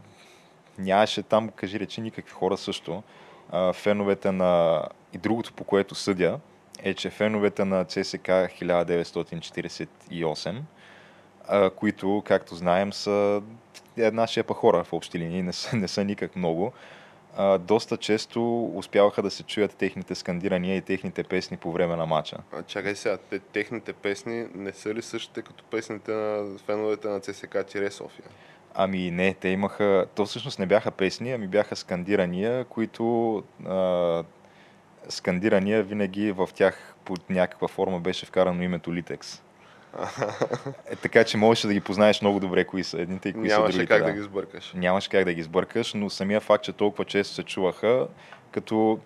нямаше там, кажи речи, никакви хора също. А, феновете на... И другото, по което съдя, е, че феновете на ЦСК 1948 а, които, както знаем, са една шепа хора в общи линии, не са, не са никак много. А, доста често успяваха да се чуят техните скандирания и техните песни по време на матча. А, чакай сега, те, техните песни не са ли същите като песните на феновете на ЦСК София? Ами не, те имаха, то всъщност не бяха песни, ами бяха скандирания, които а, скандирания винаги в тях под някаква форма беше вкарано името Литекс. Е, така че можеш да ги познаеш много добре кои са едните и кои Нямаше са другите. как да. да ги сбъркаш. Нямаше как да ги сбъркаш, но самия факт, че толкова често се чуваха, като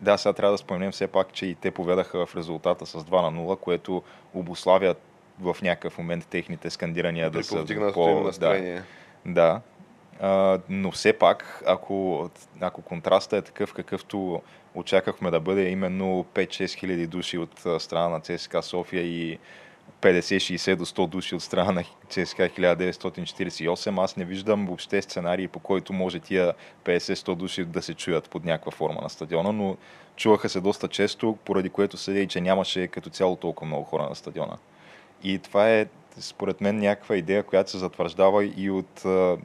да, сега трябва да споменем все пак, че и те поведаха в резултата с 2 на 0, което обославя в някакъв момент техните скандирания да, да са по... настроение. Да, да. А, но все пак, ако, ако контраста е такъв, какъвто очаквахме да бъде, именно 5-6 хиляди души от страна на ЦСКА София и 50-60 до 100 души от страна на ЦСКА 1948. Аз не виждам въобще сценарии, по който може тия 50-100 души да се чуят под някаква форма на стадиона, но чуваха се доста често, поради което се че нямаше като цяло толкова много хора на стадиона. И това е, според мен, някаква идея, която се затвърждава и от а,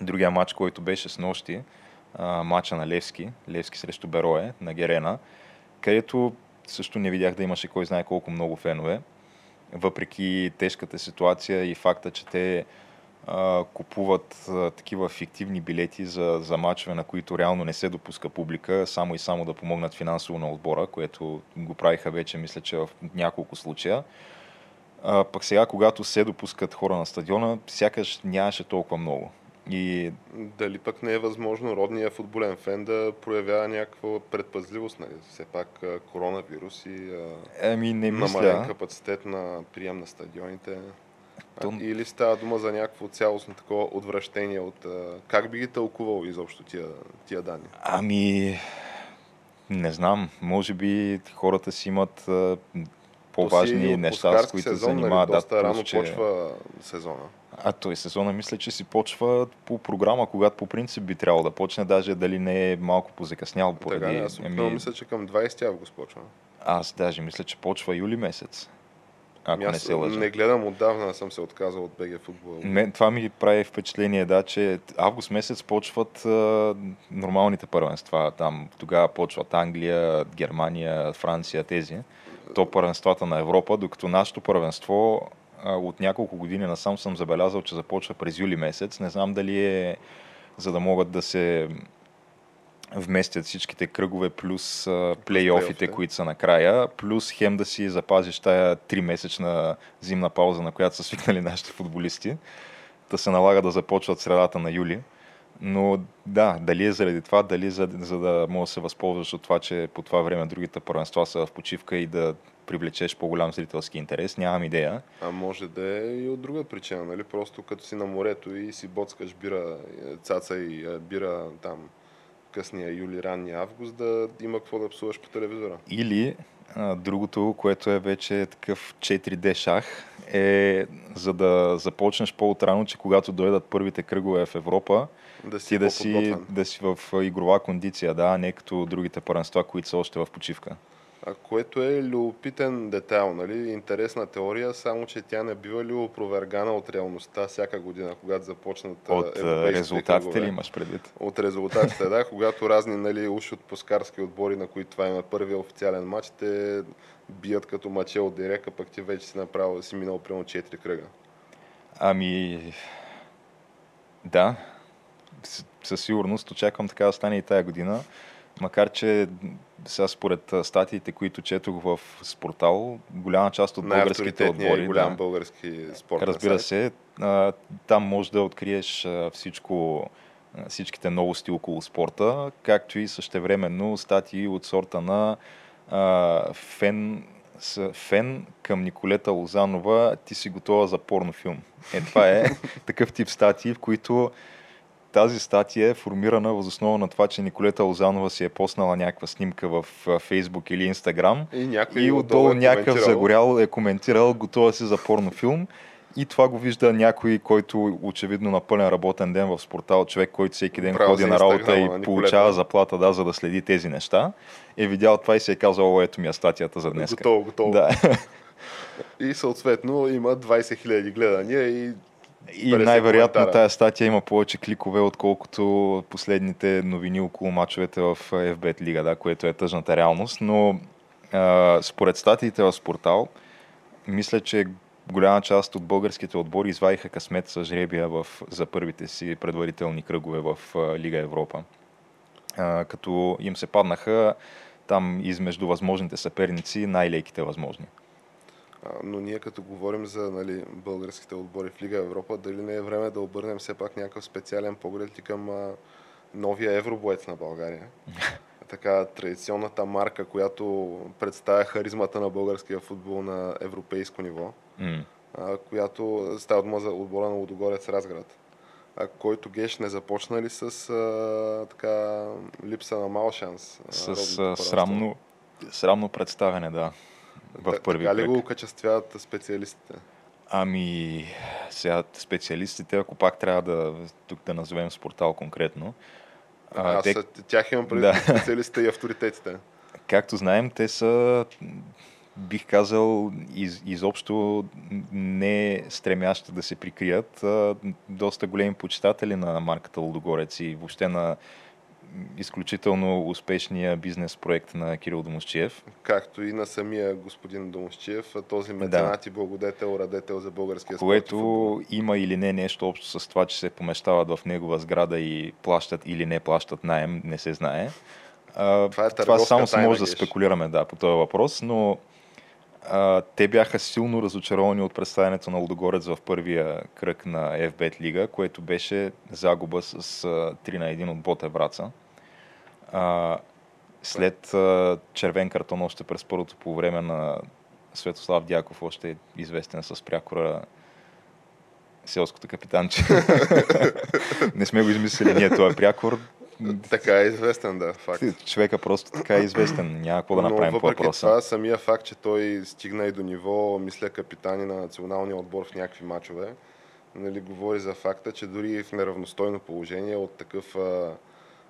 другия матч, който беше с нощи, а, матча на Левски, Левски срещу Берое на Герена, където също не видях да имаше кой знае колко много фенове въпреки тежката ситуация и факта, че те а, купуват а, такива фиктивни билети за, за мачове, на които реално не се допуска публика, само и само да помогнат финансово на отбора, което го правиха вече, мисля, че в няколко случая. А, пък сега, когато се допускат хора на стадиона, сякаш нямаше толкова много. И... Дали пък не е възможно родния футболен фен да проявява някаква предпазливост, нали? Все пак коронавирус и Еми, не мисля. капацитет на прием на стадионите. То... Или става дума за някакво цялостно такова отвращение от... Как би ги тълкувал изобщо тия, тия данни? Ами, не знам. Може би хората си имат по-важни неща, с които се занимават. Нали, доста да, рано че... почва сезона. А той сезона мисля, че си почва по програма, когато по принцип би трябвало да почне, даже дали не е малко позакъснял поради... Така, аз ами... мисля, че към 20 август почва. Аз даже мисля, че почва юли месец. Ако ами не се лъжа. Не гледам отдавна, съм се отказал от БГ футбол. Не, това ми прави впечатление, да, че август месец почват а, нормалните първенства. Там тогава почват Англия, Германия, Франция, тези. То първенствата на Европа, докато нашето първенство от няколко години насам съм забелязал, че започва през юли месец. Не знам дали е за да могат да се вместят всичките кръгове плюс плейофите, които са накрая, плюс хем да си запазиш тая 3-месечна зимна пауза, на която са свикнали нашите футболисти, да се налага да започват средата на юли. Но да, дали е заради това, дали за, за да можеш да се възползваш от това, че по това време другите първенства са в почивка и да привлечеш по-голям зрителски интерес, нямам идея. А може да е и от друга причина, нали? Просто като си на морето и си боцкаш бира, цаца и бира там късния юли, ранния август, да има какво да псуваш по телевизора. Или а, другото, което е вече такъв 4D шах, е за да започнеш по-отрано, че когато дойдат първите кръгове в Европа, да си ти да си, да си в игрова кондиция, да, не като другите първенства, които са още в почивка което е любопитен детайл, нали? интересна теория, само че тя не бива ли опровергана от реалността всяка година, когато започнат От резултатите кръгове. ли имаш предвид? От резултатите, да, когато разни нали, уж от пускарски отбори, на които това има първия официален матч, те бият като маче от дирека, пък ти вече си направил, си минал примерно 4 кръга. Ами, да, със сигурност очаквам така да стане и тая година. Макар, че сега според статиите, които четох в Спортал, голяма част от българските отбори... Голям да, български спорт. Разбира се, там може да откриеш всичко, всичките новости около спорта, както и същевременно статии от сорта на а, фен, фен към Николета Лозанова, ти си готова за порнофилм. Е, това е такъв тип статии, в които тази статия е формирана въз основа на това, че Николета Лозанова си е поснала някаква снимка в Фейсбук или Инстаграм и, и отдолу е някакъв загорял е коментирал готова си за порнофилм. И това го вижда някой, който очевидно на пълен работен ден в спортал, човек, който всеки ден Право ходи на работа и получава заплата, да, за да следи тези неща, е видял това и си е казал, о, ето ми е статията за днес. Готово, готово. Да. И съответно има 20 000 гледания и и най-вероятно тази статия има повече кликове, отколкото последните новини около мачовете в FBET лига, да, което е тъжната реалност. Но а, според статиите в Спортал, мисля, че голяма част от българските отбори извадиха късмет с жребия в, за първите си предварителни кръгове в а, Лига Европа. А, като им се паднаха там измежду възможните съперници най-леките възможни но ние като говорим за нали, българските отбори в Лига Европа, дали не е време да обърнем все пак някакъв специален поглед и към а, новия евробоец на България. така традиционната марка, която представя харизмата на българския футбол на европейско ниво, mm. а, която става дума за отбора на Лудогорец Разград. А, който геш не започна ли с а, така, липса на мал шанс? С а, срамно, срамно представяне, да в първи Така ли го окачествяват специалистите? Ами, сега специалистите, ако пак трябва да тук да назовем спортал конкретно. А, а те... тях имам преди да. специалистите и авторитетите. Както знаем, те са, бих казал, из, изобщо не стремящи да се прикрият. А, доста големи почитатели на марката Лудогорец и въобще на изключително успешния бизнес проект на Кирил Домощиев. Както и на самия господин Домощиев, този меценат да. и благодетел, радетел за българския спорт. Което има или не нещо общо с това, че се помещават в негова сграда и плащат или не плащат найем, не се знае. това, е това само се може да спекулираме да, по този въпрос, но а, те бяха силно разочаровани от представянето на Лудогорец в първия кръг на FBET лига, което беше загуба с а, 3 на 1 от Боте Браца. А, след а, червен картон още през първото по време на Светослав Дяков, още е известен с прякора селското капитанче. Не сме го измислили ние, това е прякор. Така е известен, да, факт. Човека просто така е известен, няма какво да направим Но, по въпроса. това, самия факт, че той стигна и до ниво, мисля, капитани на националния отбор в някакви мачове, нали, говори за факта, че дори в неравностойно положение от такъв а,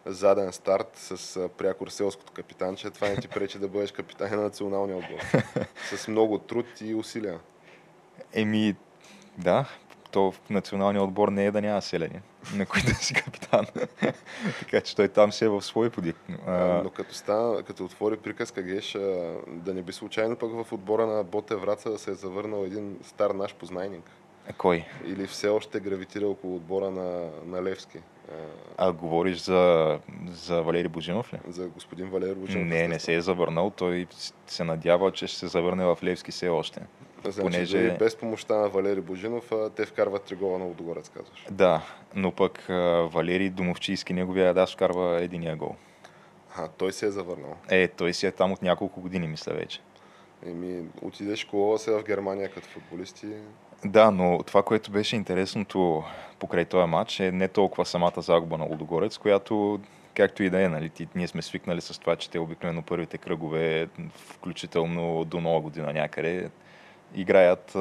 заден старт с а, прякор селското капитанче, това не ти пречи да бъдеш капитан на националния отбор. с много труд и усилия. Еми, да, то в националния отбор не е да няма селени, на които да си капитан. така че той там си е в свой подик. А, но като, стана, като отвори приказка Геш, а, да не би случайно пък в отбора на Боте Враца да се е завърнал един стар наш познайник. Кой? Или все още гравитира около отбора на, на Левски. А говориш за, за Валери Божинов ли? За господин Валери Божинов. Не, не се е завърнал. Той се надява, че ще се завърне в Левски все още. Значи, понеже... без помощта на Валери Божинов, те вкарват три гола на Лудогорец, казваш. Да, но пък Валери Домовчийски, неговия да вкарва единия гол. А, той се е завърнал. Е, той си е там от няколко години, мисля вече. Еми, отидеш школа се в Германия като футболисти. Да, но това, което беше интересното покрай този матч е не толкова самата загуба на Лудогорец, която както и да е, нали, ние сме свикнали с това, че те обикновено първите кръгове, включително до нова година някъде, играят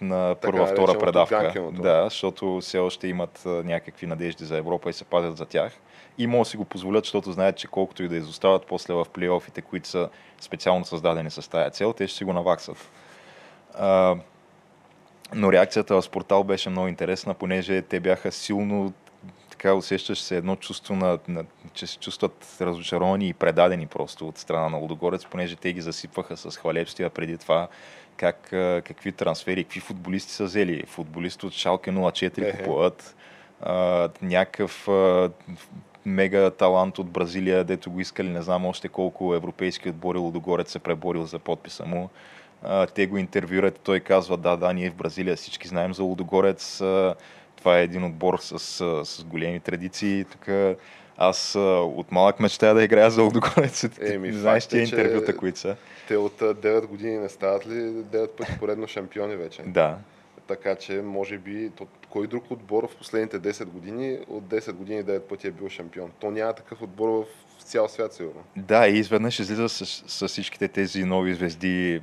на първа, така, втора предавка. Да, защото все още имат някакви надежди за Европа и се пазят за тях. И могат да си го позволят, защото знаят, че колкото и да изостават после в плейофите, които са специално създадени с тая цел, те ще си го наваксат. А, но реакцията в Спортал беше много интересна, понеже те бяха силно така усещаш се едно чувство на, на, че се чувстват разочаровани и предадени просто от страна на Лудогорец, понеже те ги засипваха с хвалебствия преди това как, какви трансфери, какви футболисти са взели. Футболист от Шалке 04 купуват, някакъв а, мега талант от Бразилия, дето го искали не знам още колко европейски отбори Лудогорец се преборил за подписа му. А, те го интервюрат, той казва, да, да, ние в Бразилия всички знаем за Лудогорец, а, това е един отбор с, с, големи традиции. Тук аз а, от малък мечтая да играя за Лудогорец. Еми, Знаеш тия е, интервюта, които са. Те от 9 години не стават ли 9 пъти поредно шампиони вече? Да. Така че, може би, то, кой друг отбор в последните 10 години, от 10 години 9 пъти е бил шампион. То няма такъв отбор в цял свят, сигурно. Да, и изведнъж излиза с, с всичките тези нови звезди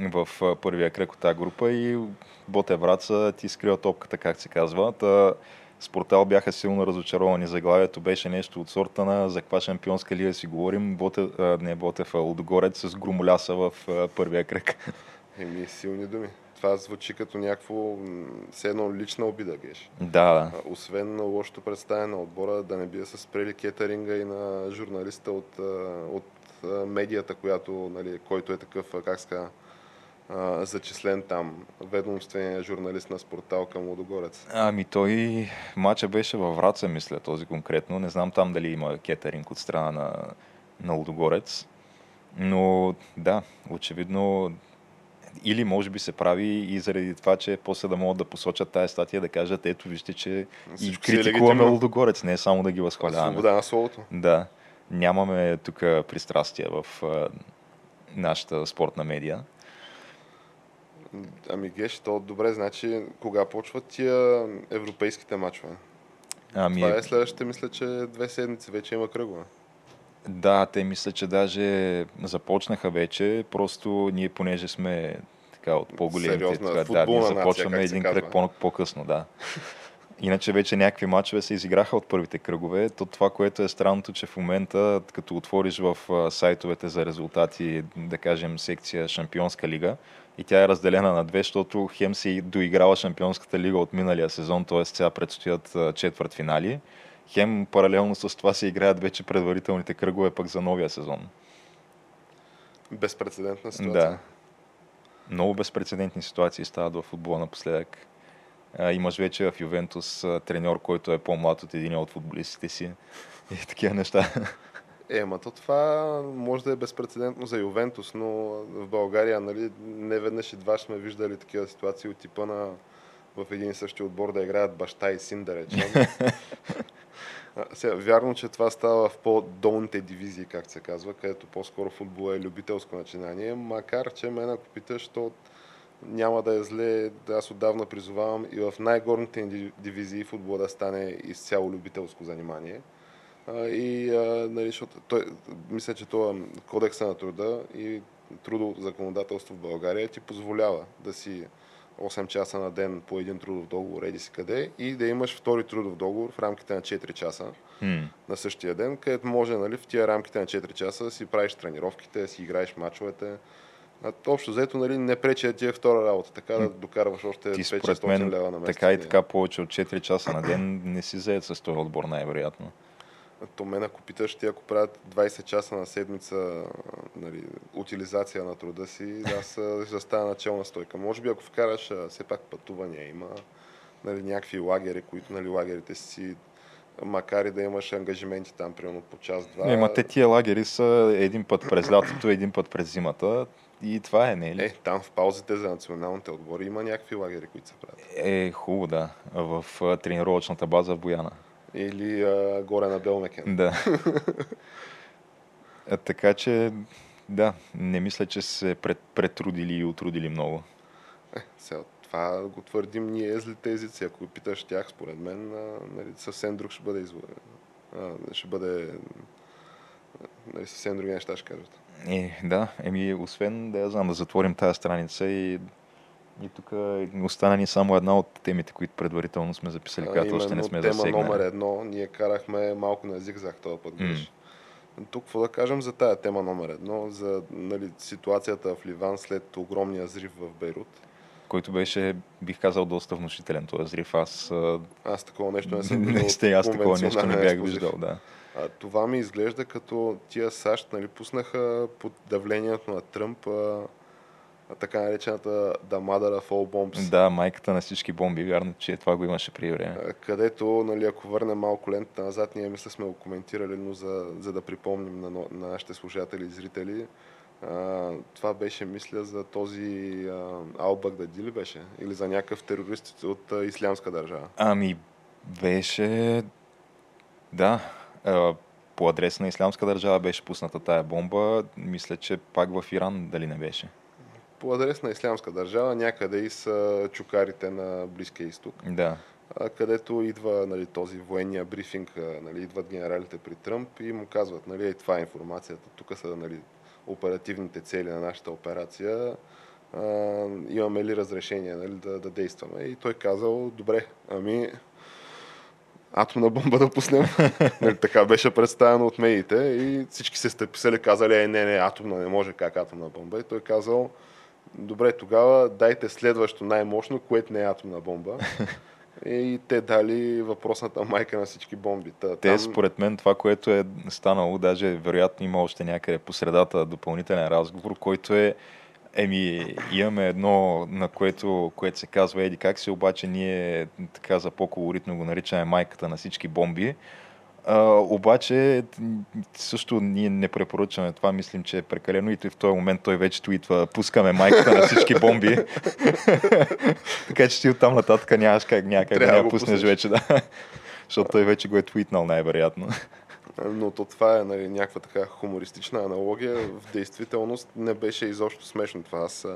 в първия кръг от тази група и Боте Враца ти скрива топката, как се казва. Та, Спортал бяха силно разочаровани. Заглавието беше нещо от сорта на за каква шампионска лига си говорим. Боте, а, не Ботев, а Лудогорец с громоляса в а, първия кръг. Еми, силни думи. Това звучи като някакво, все едно лична обида геш. Да. Освен на лошото представяне на отбора, да не бие с спрели кетеринга и на журналиста от, от медията, която, нали, който е такъв, как ска, зачислен там, ведомствения журналист на Спортал към Лудогорец? Ами той, матча беше във Враца, мисля, този конкретно. Не знам там дали има кетеринг от страна на, на Лудогорец. Но да, очевидно или може би се прави и заради това, че после да могат да посочат тази статия, да кажат, ето вижте, че Всичко и е критикуваме Лудогорец, не е само да ги възхваляваме. Свобода на словото. Да. Нямаме тук пристрастия в а, нашата спортна медия. Ами Геш, то добре, значи кога почват тия европейските матчове? Ами... Това е следващите, мисля, че две седмици вече има кръгове. Да, те мисля, че даже започнаха вече, просто ние понеже сме така от по-големите, така, да, ние започваме нация, един кръг по- по-късно, да. Иначе вече някакви матчове се изиграха от първите кръгове. То това, което е странното, че в момента, като отвориш в сайтовете за резултати, да кажем, секция Шампионска лига, и тя е разделена на две, защото Хем си доиграла Шампионската лига от миналия сезон, т.е. сега предстоят четвърт финали. Хем паралелно с това се играят вече предварителните кръгове пък за новия сезон. Безпредседентна ситуация. Да. Много безпредседентни ситуации стават в футбола напоследък. А, имаш вече в Ювентус треньор, който е по-млад от един от футболистите си и такива неща. Е, ма то това може да е безпредседентно за Ювентус, но в България нали, не веднъж и два сме виждали такива ситуации от типа на в един и същи отбор да играят баща и син, да речем. Сега, вярно, че това става в по-долните дивизии, как се казва, където по-скоро футбол е любителско начинание, макар че мен ако питаш, то няма да е зле, да аз отдавна призовавам и в най-горните дивизии футбол да стане изцяло любителско занимание. И, нали, защото той, мисля, че това кодекса на труда и трудово законодателство в България ти позволява да си 8 часа на ден по един трудов договор, еди си къде, и да имаш втори трудов договор в рамките на 4 часа Хм. на същия ден, където може нали, в тия рамките на 4 часа да си правиш тренировките, да си играеш мачовете. А, общо взето нали, не пречи да ти е втора работа, така да докарваш още Ти 500 според мен лева на месец. така и Не. така повече от 4 часа на ден не си заед с този отбор най-вероятно. То мен ако питаш, ти ако правят 20 часа на седмица нали, утилизация на труда си, аз ще стана начална стойка. Може би ако вкараш все пак пътувания, има нали, някакви лагери, които нали, лагерите си макар и да имаш ангажименти там, примерно по час-два. Ема те тия лагери са един път през лятото, един път през зимата и това е, не е ли? Е, там в паузите за националните отбори има някакви лагери, които се правят. Е, хубаво, да. В тренировъчната база в Бояна. Или а, горе на Белмекен. Да. А, така че, да, не мисля, че се пред, претрудили и отрудили много. Е, сега, това го твърдим ние злите езици. Ако питаш тях, според мен, а, нали, съвсем друг ще бъде извод. А, ще бъде нали, съвсем други неща ще кажат. Е, да, еми, освен да я знам, да затворим тази страница и, и тук остана ни само една от темите, които предварително сме записали, А, която още не сме тема засегнали. номер едно, ние карахме малко на зигзаг този път. Гриш. Тук какво да кажем за тая тема номер едно, за нали, ситуацията в Ливан след огромния зрив в Бейрут. Който беше, бих казал, доста внушителен този зрив. Аз Аз такова нещо не съм виждал. не сте, аз такова нещо не бях виждал, да. А, това ми изглежда като тия САЩ нали, пуснаха под давлението на Тръмп а, така наречената The Mother of All Bombs. Да, майката на всички бомби, вярно, че това го имаше при време. Където, нали, ако върнем малко лентата назад, ние мисля сме го коментирали, но за, за да припомним на, на нашите слушатели и зрители, а, това беше, мисля, за този а, Ал-Багдadi ли беше? Или за някакъв терорист от а, ислямска държава. Ами, беше... Да, а, по адрес на Ислямска държава беше пусната тая бомба. Мисля, че пак в Иран дали не беше. По адрес на ислямска държава, някъде и са чукарите на Близкия изток. Да. където идва нали, този военния брифинг, нали, идват генералите при Тръмп и му казват, нали, «Ей, това е информацията, тук са нали, оперативните цели на нашата операция, а, имаме ли разрешение нали, да, да действаме. И той казал, добре, ами атомна бомба да пуснем. нали, така беше представено от медиите и всички се стъписали, казали, е, не, не, атомна не може, как атомна бомба. И той казал, добре, тогава дайте следващо най-мощно, което не е атомна бомба. И те дали въпросната майка на всички бомби. Та, Те, там- според мен, това, което е станало, даже вероятно има още някъде по средата допълнителен разговор, който е Еми, имаме едно, на което, което се казва Еди как се, обаче ние така за по-колоритно го наричаме майката на всички бомби. А, обаче също ние не препоръчваме това, мислим, че е прекалено и в този момент той вече твитва пускаме майката на всички бомби. така че ти оттам нататък нямаш как, няма как да я пуснеш вече, да. Защото той вече го е твитнал най-вероятно. Но то това е нали, някаква така хумористична аналогия. В действителност не беше изобщо смешно това. Аз,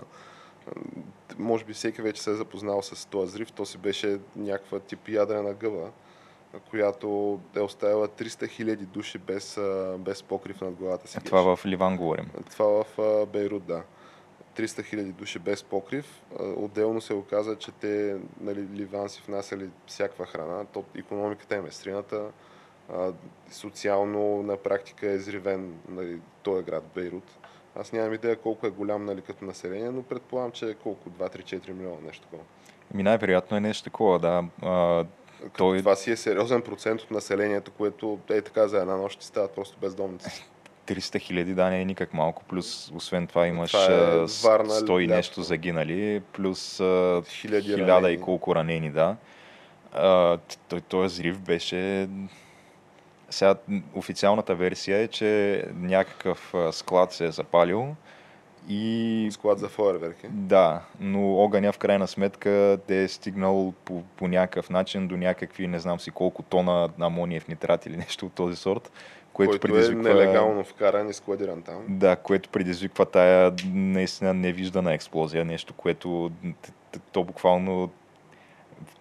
може би всеки вече се е запознал с този зрив. То си беше някаква тип ядрена гъба, която е оставила 300 хиляди души без, без покрив над главата си. Това в Ливан говорим. Това в Бейрут, да. 300 хиляди души без покрив. Отделно се оказа, че те, нали, Ливан си внасяли всякаква храна. То, економиката им е срината. А, социално на практика е изривен нали, този град Бейрут. Аз нямам идея колко е голям нали, като население, но предполагам, че е колко? 2-3-4 милиона, нещо такова. Ми най-вероятно е нещо такова, да. Като Той- Това си е сериозен процент от населението, което е така за една нощ ще стават просто бездомници. 300 хиляди, да, не е никак малко, плюс освен това имаш Това е а, с- Варна, 100 и нещо загинали, плюс Хиляди хиляда и ранени. колко ранени, да. А, той, този зрив беше... Сега официалната версия е, че някакъв склад се е запалил и Склад за фойерверки. Да, но огъня в крайна сметка те е стигнал по, по някакъв начин до някакви, не знам си колко тона амониев нитрат или нещо от този сорт, което който предизвиква... е нелегално вкаран и складиран там. Да, което предизвиква тая наистина невиждана експлозия, нещо, което то буквално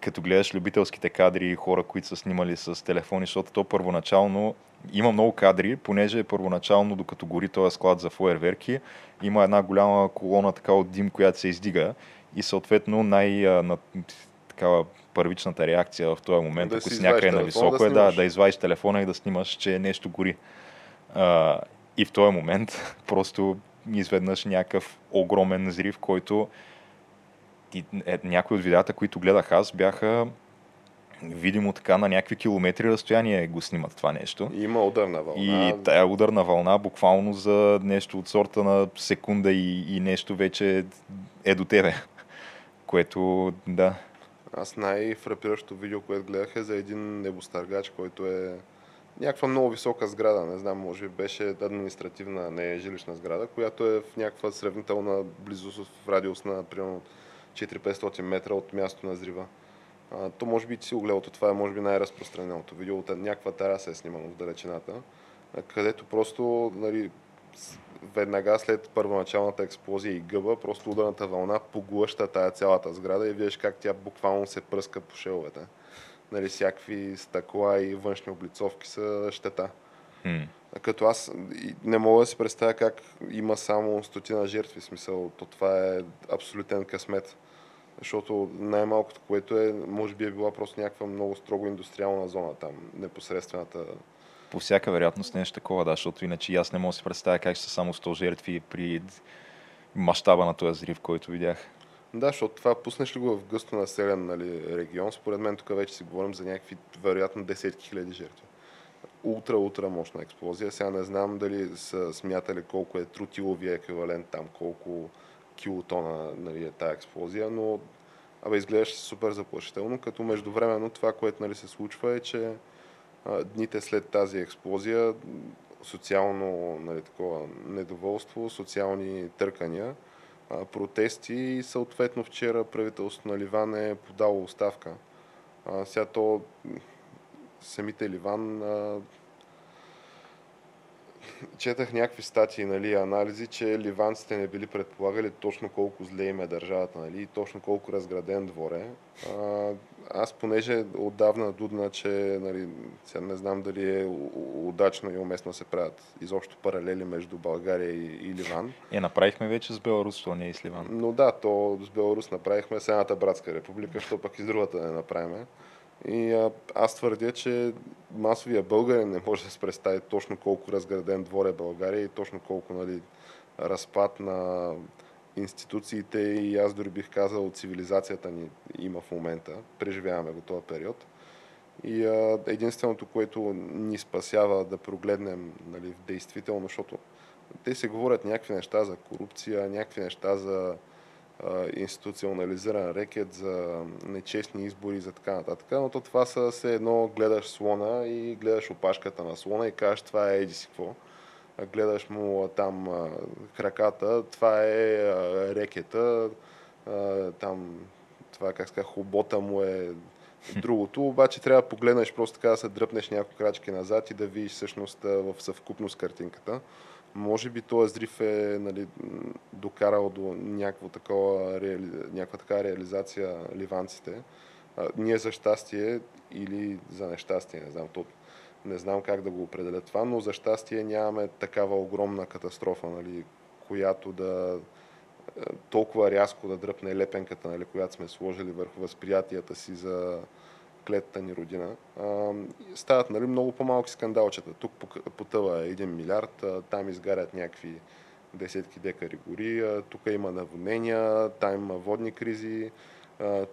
като гледаш любителските кадри и хора, които са снимали с телефони, защото то първоначално има много кадри, понеже първоначално, докато гори този склад за фойерверки, има една голяма колона така от дим, която се издига И съответно най- на, такава първичната реакция в този момент, Да ако си някъде на високо, е да да, извадиш телефона и да снимаш, че нещо гори. А, и в този момент просто изведнъж някакъв огромен взрив, който и, е, някои от видеята, които гледах аз, бяха видимо така на някакви километри разстояние го снимат това нещо. И има ударна вълна. И тая ударна вълна буквално за нещо от сорта на секунда и, и нещо вече е до тебе. Което, да, Аз най-фрапиращото видео, което гледах е за един небостъргач, който е някаква много висока сграда, не знам, може би беше административна, не е жилищна сграда, която е в някаква сравнителна близост в радиус на примерно 4-500 метра от място на зрива. А, то може би си го това е може би най-разпространеното видео от някаква тераса е снимано в далечината, където просто нали, веднага след първоначалната експлозия и гъба, просто ударната вълна поглъща тая цялата сграда и виждаш как тя буквално се пръска по шеловете. Нали, всякакви стъкла и външни облицовки са щета. хм, Като аз не мога да си представя как има само стотина жертви, смисъл, то това е абсолютен късмет. Защото най-малкото, което е, може би е била просто някаква много строго индустриална зона там, непосредствената. по всяка вероятност нещо такова, да, защото иначе аз не мога да си представя как ще са само 100 жертви при мащаба на този взрив, който видях. Да, защото това пуснеш ли го в гъсто населен нали, регион, според мен тук вече си говорим за някакви вероятно десетки хиляди жертви. Ултра, ултра мощна експлозия. Сега не знам дали са смятали колко е тротиловия еквивалент там, колко килотона нали, е тая експлозия, но абе, изглеждаше супер заплашително, като междувременно това, което нали, се случва е, че а, дните след тази експлозия социално нали, такова недоволство, социални търкания, а, протести и съответно вчера правителството на Ливан е подало оставка. А, сега то самите Ливан а, четах някакви статии, нали, анализи, че ливанците не били предполагали точно колко зле им е държавата, нали, и точно колко разграден двор е. А, аз понеже отдавна дудна, че нали, сега не знам дали е удачно и уместно се правят изобщо паралели между България и, и Ливан. Е, направихме вече с Беларус, то не е и с Ливан. Но да, то с Беларус направихме с едната братска република, що пък и с другата не направим. И а, аз твърдя, че масовия българин не може да се представи точно колко разграден двор е България и точно колко нали, разпад на институциите и аз дори бих казал цивилизацията ни има в момента. Преживяваме го този период. И а, единственото, което ни спасява да прогледнем нали, в действително, защото те се говорят някакви неща за корупция, някакви неща за институционализиран рекет, за нечестни избори, за така нататък. Но то това са все едно гледаш слона и гледаш опашката на слона и кажеш това е еди си какво. Гледаш му там краката, това е рекета, там това как ска, хобота му е другото, обаче трябва да погледнеш просто така да се дръпнеш няколко крачки назад и да видиш всъщност в съвкупност картинката. Може би този зрив е нали, докарал до някакво такова, реали... някаква така реализация ливанците. А, ние за щастие или за нещастие, не знам, то, не знам как да го определя това, но за щастие нямаме такава огромна катастрофа, нали, която да е, толкова рязко да дръпне лепенката, нали, която сме сложили върху възприятията си за клетата ни родина. Стават нали, много по-малки скандалчета. Тук потъва 1 милиард, там изгарят някакви десетки декари гори, тук има наводнения, там има водни кризи,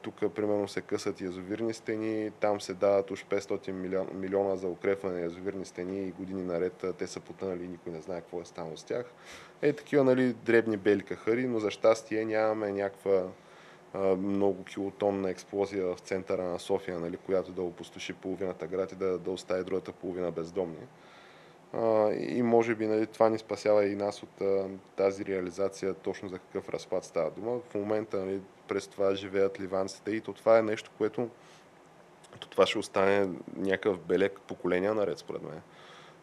тук примерно се късат язовирни стени, там се дават уж 500 милион, милиона за укрепване на язовирни стени и години наред те са потънали и никой не знае какво е станало с тях. Е, такива нали, дребни бели кахари, но за щастие нямаме някаква много килотонна експлозия в центъра на София, нали, която да опустоши половината град и да, да остави другата половина бездомни. И може би нали, това ни спасява и нас от тази реализация, точно за какъв разпад става дума. В момента нали, през това живеят ливанците и то това е нещо, което то това ще остане някакъв белек поколения наред, според мен.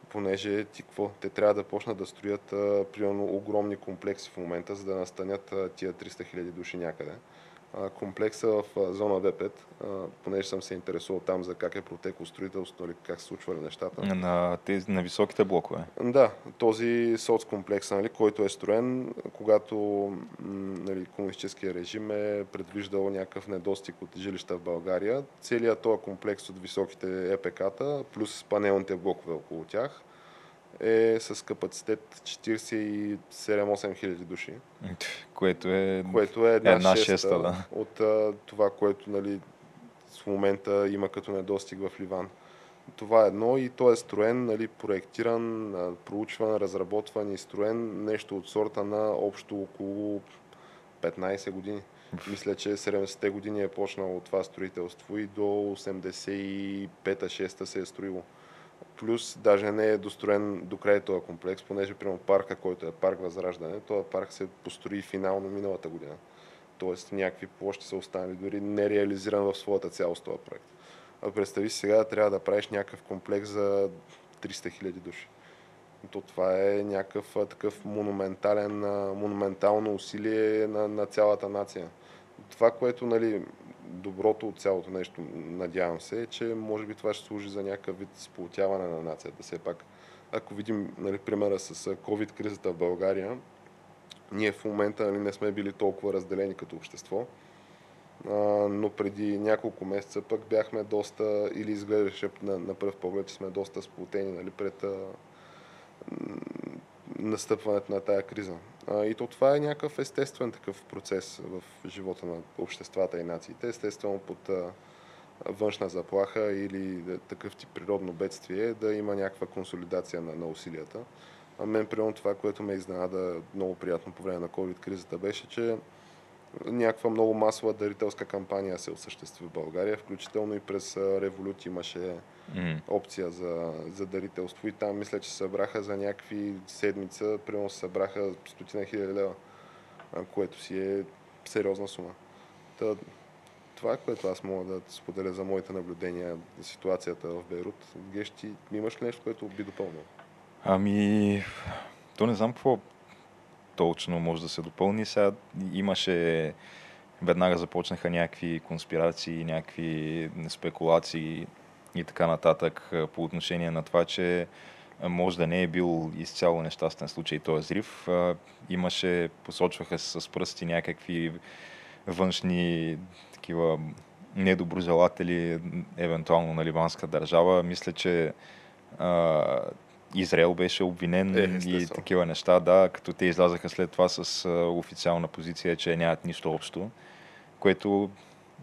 Понеже ти какво? Те трябва да почнат да строят а, примерно огромни комплекси в момента, за да настанят тия 300 хиляди души някъде. Комплекса в зона B5, а, понеже съм се интересувал там за как е протекло строителството или как се случвали нещата. На, тези, на високите блокове. Да, този соцкомплекс, нали, който е строен, когато нали, комунистическия режим е предвиждал някакъв недостиг от жилища в България. Целият този комплекс от високите ЕПК-та, плюс панелните блокове около тях, е с капацитет 47-8 хиляди души. Което е, Което е една, една шеста, шеста, да. от а, това, което нали, в момента има като недостиг в Ливан. Това е едно и то е строен, нали, проектиран, проучван, разработван и строен нещо от сорта на общо около 15 години. Мисля, че 70-те години е почнало това строителство и до 85-6 се е строило. Плюс даже не е достроен до край този комплекс, понеже примерно парка, който е парк Възраждане, този парк се построи финално миналата година. Тоест някакви площи са останали дори нереализиран в своята цялост този проект. А представи си сега трябва да правиш някакъв комплекс за 300 хиляди души. То това е някакъв такъв монументален, монументално усилие на, на цялата нация. Това, което нали, доброто от цялото нещо, надявам се, е, че може би това ще служи за някакъв вид сполутяване на нацията. Все пак, ако видим нали, примера с COVID-кризата в България, ние в момента нали, не сме били толкова разделени като общество, а, но преди няколко месеца пък бяхме доста, или изглеждаше на, на пръв поглед, че сме доста сплутени нали, пред а, настъпването на тая криза. И то това е някакъв естествен такъв процес в живота на обществата и нациите. Естествено под външна заплаха или да, такъв тип природно бедствие да има някаква консолидация на, на усилията. А мен, примерно, това, което ме изненада много приятно по време на COVID-кризата беше, че някаква много масова дарителска кампания се осъществи в България, включително и през Револют имаше М. опция за, за дарителство и там мисля, че събраха за някакви седмица, примерно събраха стотина хиляди лева, което си е сериозна сума. Та, това е което аз мога да споделя за моите наблюдения за ситуацията в Бейрут. Геш, ти имаш ли нещо, което би допълнил? Ами, то не знам какво точно може да се допълни. Сега имаше, веднага започнаха някакви конспирации, някакви спекулации и така нататък по отношение на това, че може да не е бил изцяло нещастен случай този взрив. Имаше, посочваха с пръсти някакви външни такива недоброжелатели, евентуално на ливанска държава. Мисля, че Израел беше обвинен Е, и такива неща, да, като те излязаха след това с официална позиция, че нямат нищо общо, което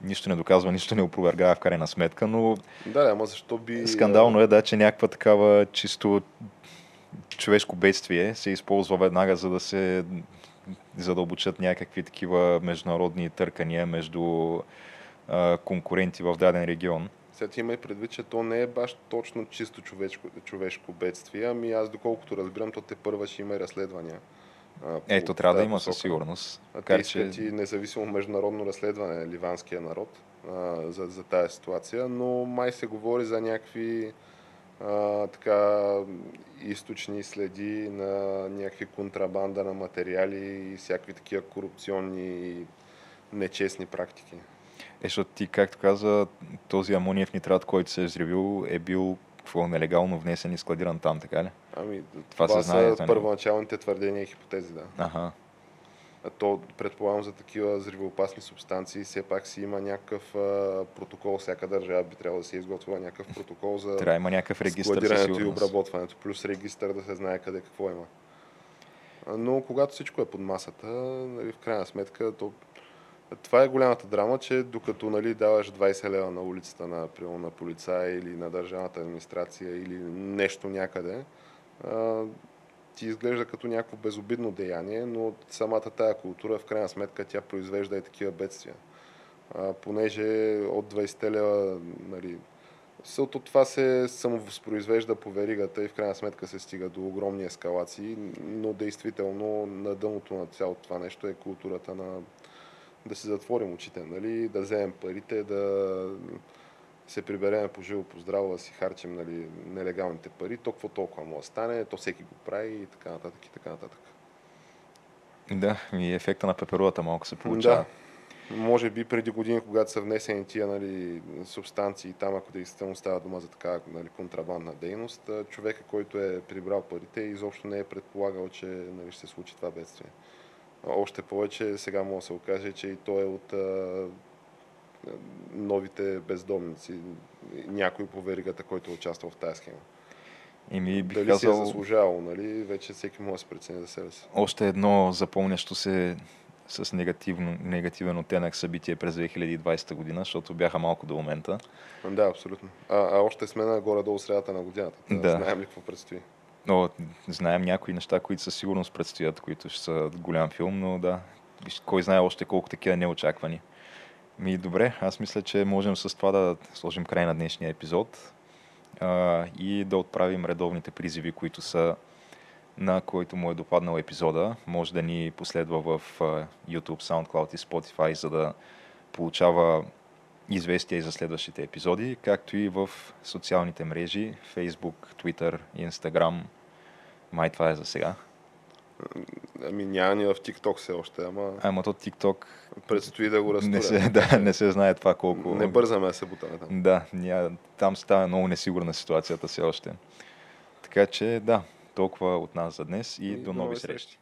нищо не доказва, нищо не опровергава в крайна сметка, но Да, да, ама защо би... скандално е да, че някаква такава чисто човешко бедствие се използва веднага, за да се задълбочат някакви такива международни търкания между а, конкуренти в даден регион. Сега има и предвид, че то не е баш точно чисто човешко, човешко бедствие, ами аз доколкото разбирам, то те първа ще има и разследвания. Ето, трябва да има със сигурност. А те Макар, искат че... и независимо международно разследване ливанския народ а, за, за тази ситуация, но май се говори за някакви а, така източни следи на някакви контрабанда на материали и всякакви такива корупционни и нечестни практики. Е, защото ти, както каза, този амониев нитрат, който се е взривил, е бил какво, нелегално внесен и складиран там, така ли? Ами, Това това, се знае, са първоначалните твърдения и хипотези, да. Аха. А то, предполагам, за такива взривоопасни субстанции все пак си има някакъв а, протокол. Всяка държава би трябвало да се изготвила някакъв протокол за Трябва има някакъв регистр със складирането и обработването, плюс регистър да се знае къде какво има. Но когато всичко е под масата, нали, в крайна сметка, то... това е голямата драма, че докато нали, даваш 20 лева на улицата на, примерно, на полицая или на държавната администрация или нещо някъде, а, ти изглежда като някакво безобидно деяние, но самата тая култура, в крайна сметка, тя произвежда и такива бедствия. А, понеже от 20 лева, нали, Сълто това се самовъзпроизвежда по веригата и в крайна сметка се стига до огромни ескалации, но действително на дъното на цялото това нещо е културата на да си затворим очите, нали? да вземем парите, да се приберем по живо, по здраво, да си харчим нали, нелегалните пари, толкова толкова му стане, то всеки го прави и така нататък и така нататък. Да, и ефекта на пеперуата малко се получава. Да. Може би преди години, когато са внесени тия нали, субстанции там, ако действително става дума за така нали, контрабандна дейност, човека, който е прибрал парите, изобщо не е предполагал, че нали, ще се случи това бедствие. Още повече сега може да се окаже, че и той е от а, новите бездомници, някой по веригата, който е участвал в тази схема. И ми бих Дали казал, си е заслужавал, нали? Вече всеки може да се прецени за себе си. още едно запомнящо се с негативно, негативен оттенък събитие през 2020 година, защото бяха малко до момента. Да, абсолютно. А, а още сме на горе-долу средата на годината. Да. Знаем ли какво предстои? Но знаем някои неща, които със сигурност предстоят, които ще са голям филм, но да, кой знае още колко такива неочаквани. Ми добре, аз мисля, че можем с това да сложим край на днешния епизод а, и да отправим редовните призиви, които са на който му е допаднал епизода. Може да ни последва в YouTube, SoundCloud и Spotify, за да получава известия и за следващите епизоди, както и в социалните мрежи Facebook, Twitter, Instagram. Май това е за сега. Ами няма ни в TikTok все още, ама Ама то TikTok предстои да го разтуря. не се, да, не се знае това колко... Не бързаме да се бутаме там. Да, ня, там става много несигурна ситуацията все още. Така че да, толкова от нас за днес и, до нови срещи.